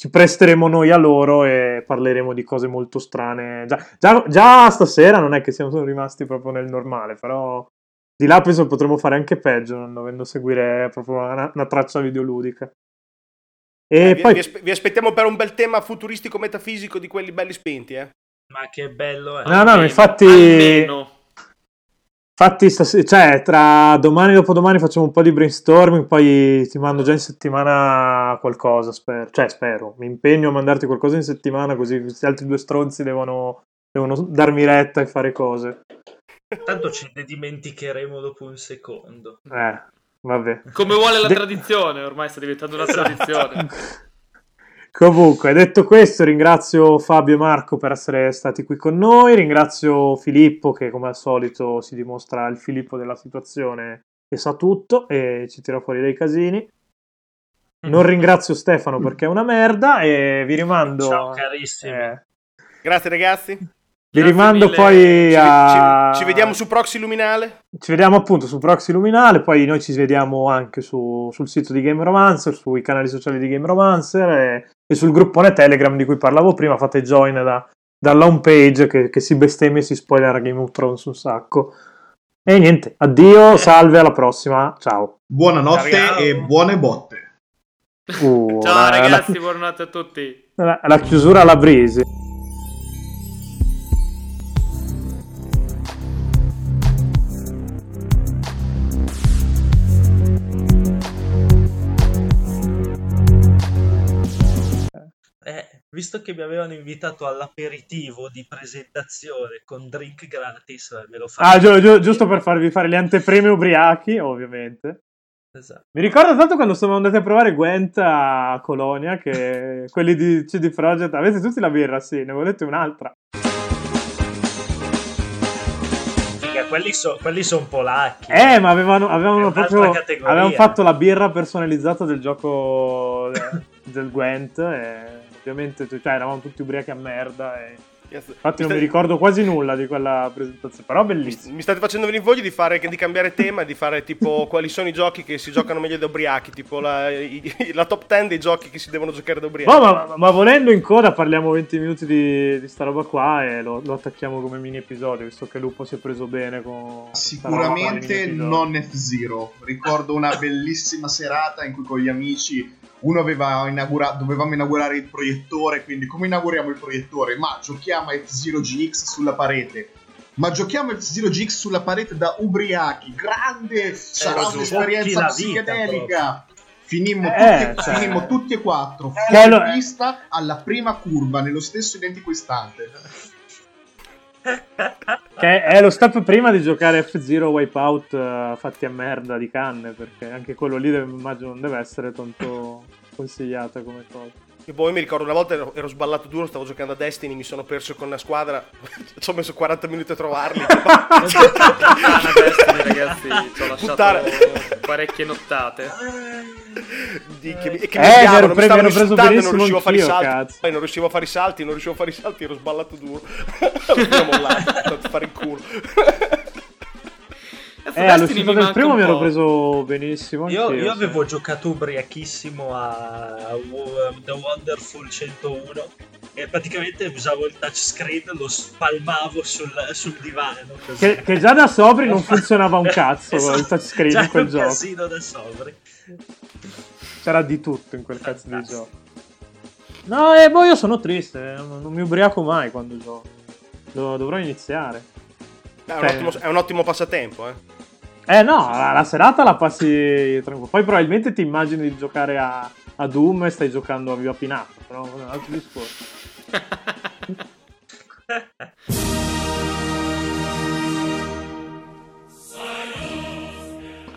ci presteremo noi a loro e parleremo di cose molto strane. Già, già- già stasera non è che siamo rimasti proprio nel normale, però di là penso potremo fare anche peggio non dovendo seguire proprio una, una traccia videoludica. E Eh, vi, poi vi aspe- vi aspettiamo per un bel tema futuristico metafisico di quelli belli spinti, eh. Ma che bello è. No, no, Almeno, infatti- almeno. Infatti, stas- cioè, tra domani e dopodomani facciamo un po' di brainstorming, poi ti mando già in settimana qualcosa, spero. Cioè, spero. Mi impegno a mandarti qualcosa in settimana, così questi altri due stronzi devono, devono darmi retta e fare cose. Tanto ce ne dimenticheremo dopo un secondo. Eh, vabbè. Come vuole la De- tradizione, ormai sta diventando una tradizione. Comunque, detto questo, ringrazio Fabio e Marco per essere stati qui con noi. Ringrazio Filippo, che come al solito si dimostra il Filippo della situazione e sa tutto e ci tira fuori dei casini. Non ringrazio Stefano perché è una merda e vi rimando. Ciao carissimi. eh, Grazie ragazzi. Vi Grazie rimando mille. poi Ci, a. ci- ci vediamo su Proxy Luminale. Ci vediamo appunto su Proxy Luminale, poi noi ci vediamo anche su- sul sito di Game Romancer, sui canali sociali di Game Romancer e, e sul gruppone Telegram di cui parlavo prima. Fate join da, dalla home page che, che si bestemmia e si spoilerà Game of Thrones un sacco. E niente, addio, salve, alla prossima, ciao. Buonanotte Ciao. e buone botte. Uh, Ciao la- ragazzi, buonanotte a tutti. La, la chiusura alla brisi. Eh, visto che mi avevano invitato all'aperitivo di presentazione con drink gratis, eh, me lo faccio. Ah, giu- giu- giusto per farvi fare le anteprime ubriachi, ovviamente. Esatto. Mi ricordo tanto quando siamo andati a provare Gwent a Colonia, che quelli di CD Projekt avete tutti la birra, sì, ne volete un'altra. Figa, quelli sono son polacchi. Eh, ma avevano, avevano proprio avevano fatto la birra personalizzata del gioco de- del Gwent e ovviamente cioè, eravamo tutti ubriachi a merda e Infatti non mi ricordo quasi nulla di quella presentazione, però bellissimo. Mi state facendo venire voglia di, fare, di cambiare tema e di fare tipo quali sono i giochi che si giocano meglio da ubriachi, tipo la, i, la top 10 dei giochi che si devono giocare da ubriachi. No, ma, ma, volendo in coda parliamo 20 minuti di, di sta roba qua e lo, lo, attacchiamo come mini episodio, visto che Lupo si è preso bene con... Sicuramente non F-Zero. Ricordo una bellissima serata in cui con gli amici uno aveva inaugurato, dovevamo inaugurare il proiettore, quindi come inauguriamo il proiettore? Ma giochiamo a F-Zero GX sulla parete. Ma giochiamo F-Zero GX sulla parete da ubriachi. Grande! Sarà giusto. un'esperienza psicedelica. Finimmo, Eh, tutti, cioè- finimmo tutti e quattro Quello fuori è- pista alla prima curva nello stesso identico istante. Che è lo step prima di giocare F-Zero Wipeout eh, fatti a merda di canne, perché anche quello lì deve- immagino non deve essere tanto consigliata come cosa. E poi mi ricordo una volta ero, ero sballato duro, stavo giocando a Destiny, mi sono perso con una squadra, ci ho messo 40 minuti a trovarli. Destiny, ragazzi, ci ho lasciato Puttana. parecchie nottate. Di- che mi, e che Eh, mi mi odiavano, ero mi pre- mi stavano ero preso insultando e non riuscivo a fare i salti. cazzo. Poi non riuscivo a fare i salti, non riuscivo a fare i salti, ero sballato duro. L'ho mollato, tanto fare il culo. Eh, all'uscita del primo mi ero preso benissimo. Io, anch'io, io sì. avevo giocato ubriachissimo a, Wo- The Wonderful 101 e praticamente usavo il touchscreen, lo spalmavo sul, sul divano. così. Che, che già da sobri non funzionava un cazzo Esatto, il touchscreen in quel un gioco. casino da sobri. C'era di tutto in quel cazzo di gioco. No, e poi io sono triste, eh, non mi ubriaco mai quando gioco. Do- dovrò iniziare. È un, Cioè- ottimo, è un ottimo passatempo, eh. Eh no, la, la serata la passi tranquillo. Poi probabilmente ti immagini di giocare a, a Doom e stai giocando a Viva Pinato, però è un altro discorso.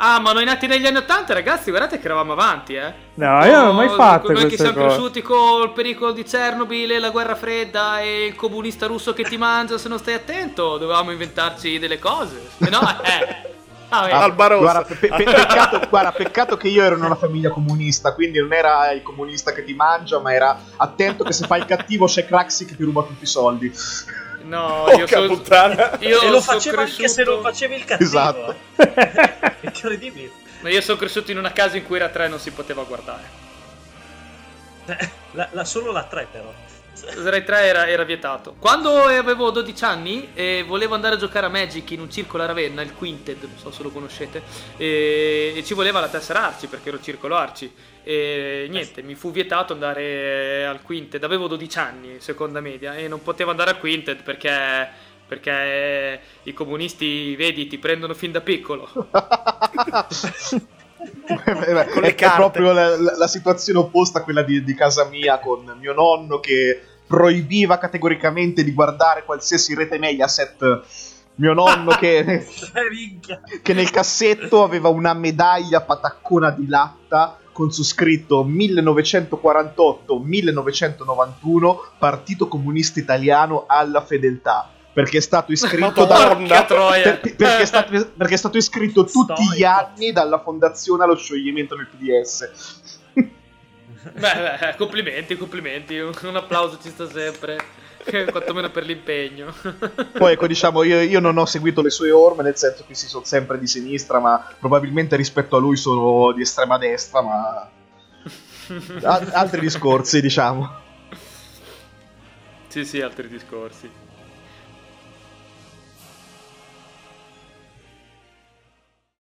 Ah, ma noi nati negli anni 80, ragazzi, guardate che eravamo avanti, eh. No, io non ho mai fatto Noi che siamo cose. cresciuti col pericolo di Chernobyl, la guerra fredda e il comunista russo che ti mangia se non stai attento, dovevamo inventarci delle cose. Se no, eh. Ah, Rossa. Guarda, pe- pe- peccato, guarda, peccato che io ero in una famiglia comunista, quindi non era il comunista che ti mangia, ma era attento che se fai il cattivo c'è Craxi che ti ruba tutti i soldi. No, io Porca sono... puttana. Io e lo sono faceva anche cresciuto... se non facevi il cattivo. Esatto. Incredibile. Ma io sono cresciuto in una casa in cui era 3 non si poteva guardare. Eh, La, la- solo la 3 però. Rai 3 era, era vietato. Quando avevo 12 anni e volevo andare a giocare a Magic in un circolo a Ravenna, il Quinted, non so se lo conoscete, e, e ci voleva la tessera Arci perché ero circolo Arci. E niente, mi fu vietato andare al Quinted. Avevo 12 anni, seconda media, e non potevo andare al Quinted perché, perché i comunisti, vedi, ti prendono fin da piccolo. è, è proprio la, la- la situazione opposta a quella di, di casa mia con mio nonno che proibiva categoricamente di guardare qualsiasi rete Mediaset. Mio nonno che, minchia. che nel cassetto aveva una medaglia pataccona di latta con su scritto 1948-1991 Partito Comunista Italiano alla fedeltà. Perché è stato iscritto da, per- perché, è stato, perché è stato iscritto tutti gli anni dalla fondazione allo scioglimento del PDS. Beh, beh, complimenti, complimenti. Un, applauso ci sta sempre. Quantomeno per l'impegno. Poi ecco, diciamo, io, io non ho seguito le sue orme, nel senso che si sono sempre di sinistra, ma probabilmente rispetto a lui sono di estrema destra, ma... A- altri discorsi, diciamo. Sì, sì, altri discorsi.